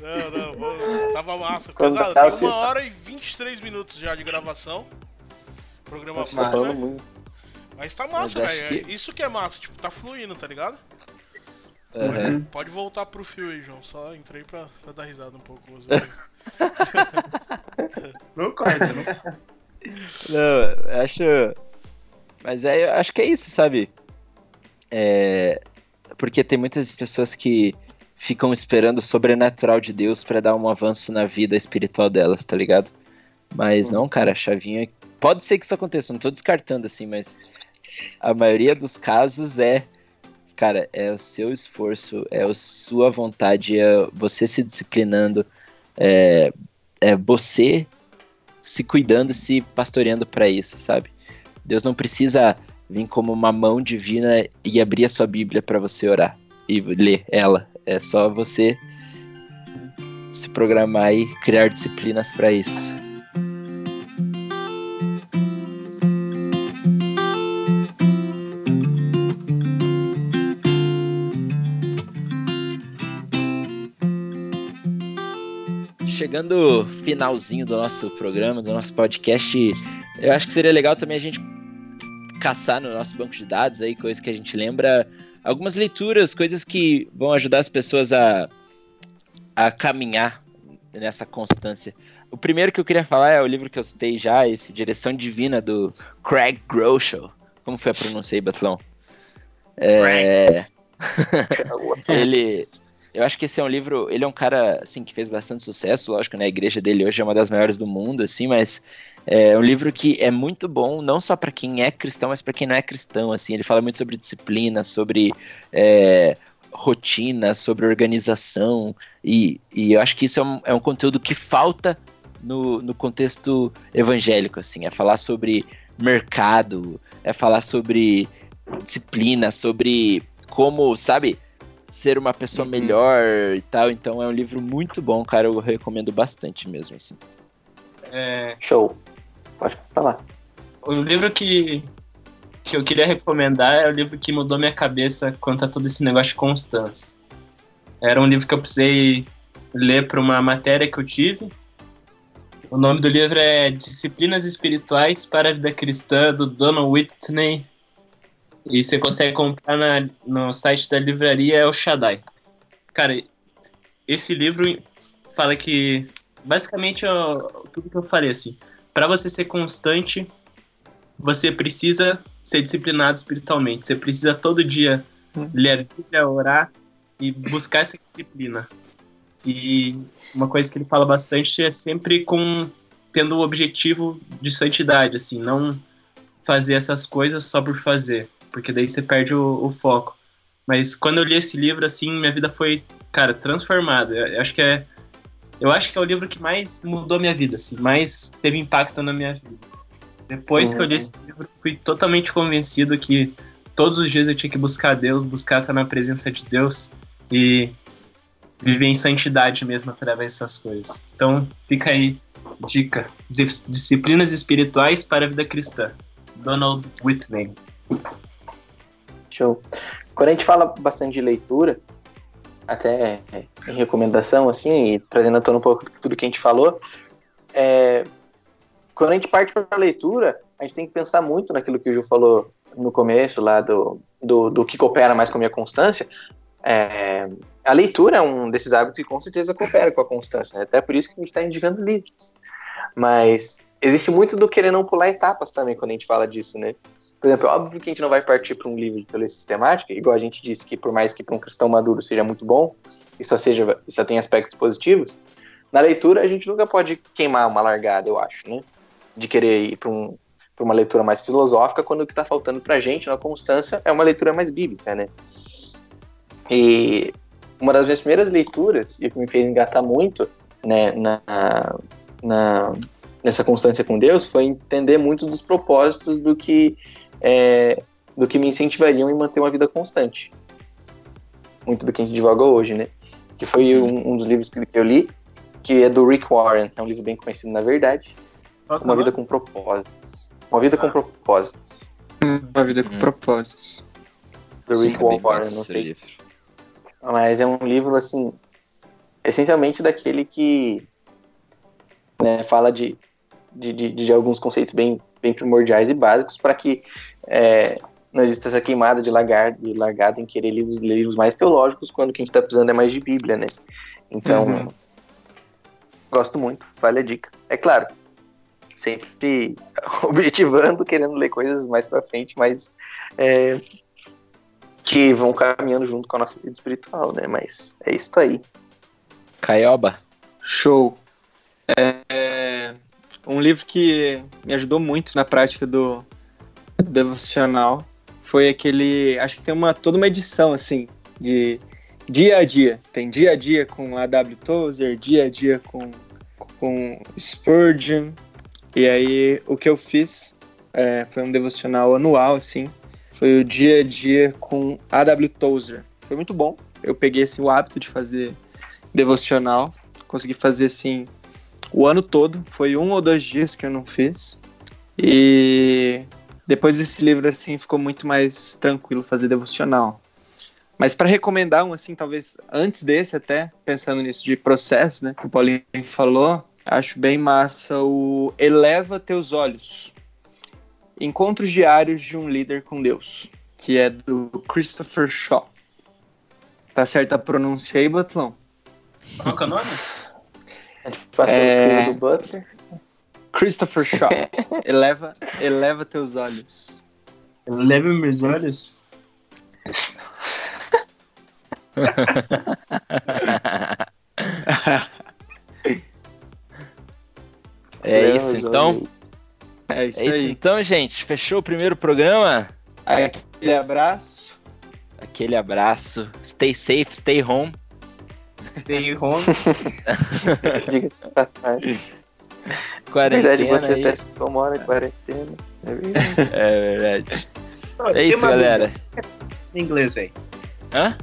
não, não, tava massa. Pesado, tem uma hora e 23 minutos já de gravação. Programa tá muito. Mas tá massa, velho. Que... Isso que é massa, tipo, tá fluindo, tá ligado? Uhum. Pode voltar pro fio aí, João. Só entrei pra, pra dar risada um pouco. não corta, não Não, acho. Mas é, eu acho que é isso, sabe? É... Porque tem muitas pessoas que ficam esperando o sobrenatural de Deus para dar um avanço na vida espiritual delas, tá ligado? Mas não, cara, a chavinha. Pode ser que isso aconteça, não tô descartando assim, mas a maioria dos casos é cara, é o seu esforço, é a sua vontade, é você se disciplinando, é, é você se cuidando, se pastoreando para isso, sabe? Deus não precisa vir como uma mão divina e abrir a sua Bíblia para você orar e ler ela. É só você se programar e criar disciplinas para isso. chegando finalzinho do nosso programa, do nosso podcast, eu acho que seria legal também a gente caçar no nosso banco de dados aí, coisas que a gente lembra, algumas leituras, coisas que vão ajudar as pessoas a, a caminhar nessa constância. O primeiro que eu queria falar é o livro que eu citei já, esse Direção Divina do Craig Groeschel. Como foi a pronúncia aí, Batlão? É... ele eu acho que esse é um livro, ele é um cara, assim, que fez bastante sucesso, lógico, né? A igreja dele hoje é uma das maiores do mundo, assim, mas é um livro que é muito bom, não só para quem é cristão, mas para quem não é cristão, assim. Ele fala muito sobre disciplina, sobre é, rotina, sobre organização, e, e eu acho que isso é um, é um conteúdo que falta no, no contexto evangélico, assim, é falar sobre mercado, é falar sobre disciplina, sobre como, sabe, ser uma pessoa uhum. melhor e tal. Então é um livro muito bom, cara. Eu recomendo bastante mesmo, assim. É... Show. Pode falar. O livro que, que eu queria recomendar é o livro que mudou minha cabeça quanto a todo esse negócio de constância. Era um livro que eu precisei ler para uma matéria que eu tive. O nome do livro é Disciplinas Espirituais para a Vida Cristã, do Donald Whitney e você consegue comprar na, no site da livraria El Shaddai. Cara, esse livro fala que basicamente tudo que eu falei assim. Para você ser constante, você precisa ser disciplinado espiritualmente. Você precisa todo dia hum. ler a Bíblia, orar e buscar essa disciplina. E uma coisa que ele fala bastante é sempre com tendo o objetivo de santidade, assim, não fazer essas coisas só por fazer porque daí você perde o, o foco. Mas quando eu li esse livro, assim, minha vida foi, cara, transformada. Eu, eu acho que é. Eu acho que é o livro que mais mudou minha vida, assim, mais teve impacto na minha vida. Depois uhum. que eu li esse livro, fui totalmente convencido que todos os dias eu tinha que buscar Deus, buscar estar na presença de Deus e viver em santidade mesmo através dessas coisas. Então, fica aí, dica: disciplinas espirituais para a vida cristã. Donald Whitman. Show. Quando a gente fala bastante de leitura, até em recomendação, assim, e trazendo à tona um pouco tudo que a gente falou, é, quando a gente parte para a leitura, a gente tem que pensar muito naquilo que o Ju falou no começo, lá do, do, do que coopera mais com a minha constância. É, a leitura é um desses hábitos que com certeza coopera com a constância, né? até por isso que a gente está indicando livros. Mas existe muito do querer não pular etapas também quando a gente fala disso, né? Por exemplo, é óbvio que a gente não vai partir para um livro de teoria sistemática, igual a gente disse que por mais que para um cristão maduro seja muito bom, e só, seja, só tem aspectos positivos, na leitura a gente nunca pode queimar uma largada, eu acho, né? De querer ir para um, uma leitura mais filosófica, quando o que está faltando para a gente na constância é uma leitura mais bíblica, né? E uma das minhas primeiras leituras, e o que me fez engatar muito né, na, na, nessa constância com Deus, foi entender muito dos propósitos do que é, do que me incentivariam em manter uma vida constante. Muito do que a gente divulga hoje, né? Que foi uhum. um, um, dos livros que eu li, que é do Rick Warren. É um livro bem conhecido, na verdade. Uma vida com propósito. Uma vida com ah. propósito. Uma vida com hum. propósitos. Do Rick Sim, Warren, não sei. Livro. Mas é um livro, assim, essencialmente daquele que né, fala de, de, de, de alguns conceitos bem bem primordiais e básicos para que é, não exista essa queimada de, largar, de largada em querer livros, livros mais teológicos quando o que a gente está precisando é mais de Bíblia, né? Então, uhum. gosto muito, vale a dica. É claro, sempre objetivando, querendo ler coisas mais para frente, mas é, que vão caminhando junto com a nossa vida espiritual, né? Mas é isso aí. Caioba. Show. É, um livro que me ajudou muito na prática do devocional foi aquele. Acho que tem uma toda uma edição assim de dia a dia. Tem dia a dia com a W. Tozer, dia a dia com, com Spurgeon. E aí o que eu fiz é, foi um devocional anual, assim. Foi o dia a dia com a W. Tozer. Foi muito bom. Eu peguei assim, o hábito de fazer devocional. Consegui fazer assim o ano todo. Foi um ou dois dias que eu não fiz. E depois desse livro, assim, ficou muito mais tranquilo fazer devocional. Mas para recomendar um, assim, talvez antes desse até, pensando nisso de processo, né, que o Paulinho falou, acho bem massa o Eleva Teus Olhos. Encontros Diários de um Líder com Deus, que é do Christopher Shaw. Tá certa a pronúncia aí, Batlão? Qual é o nome? A gente faz é... do Butler. Christopher Shaw. eleva, eleva teus olhos. Eleva meus olhos? é isso então. É isso, é isso então, gente. Fechou o primeiro programa? Aquele abraço. Aquele abraço. Stay safe, stay home. Stay home. Diga-se passagem. Quarentena. verdade, você aí. até se tomou quarentena. É verdade. É verdade. é isso, galera. Em inglês, velho. Hã?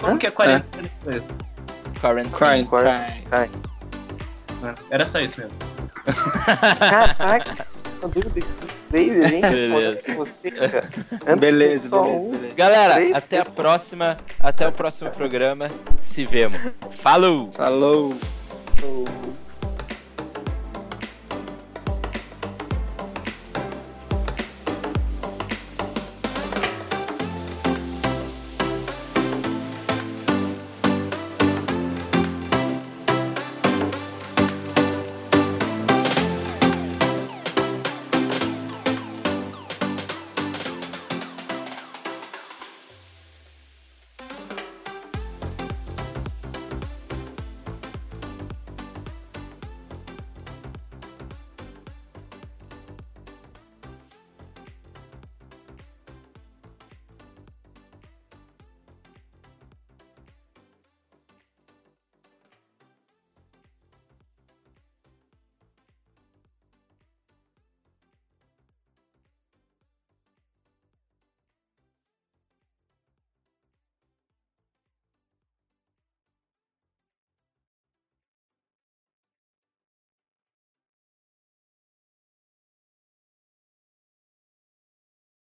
Como que é quarentena em inglês? Quarantine. Quarantine. Ah, era só isso mesmo. Caraca. Três, gente. Beleza. Você, cara. beleza, beleza, um, beleza. Galera, três, até a próxima. Até o próximo programa. Se vemos. Falou! Falou! Falou.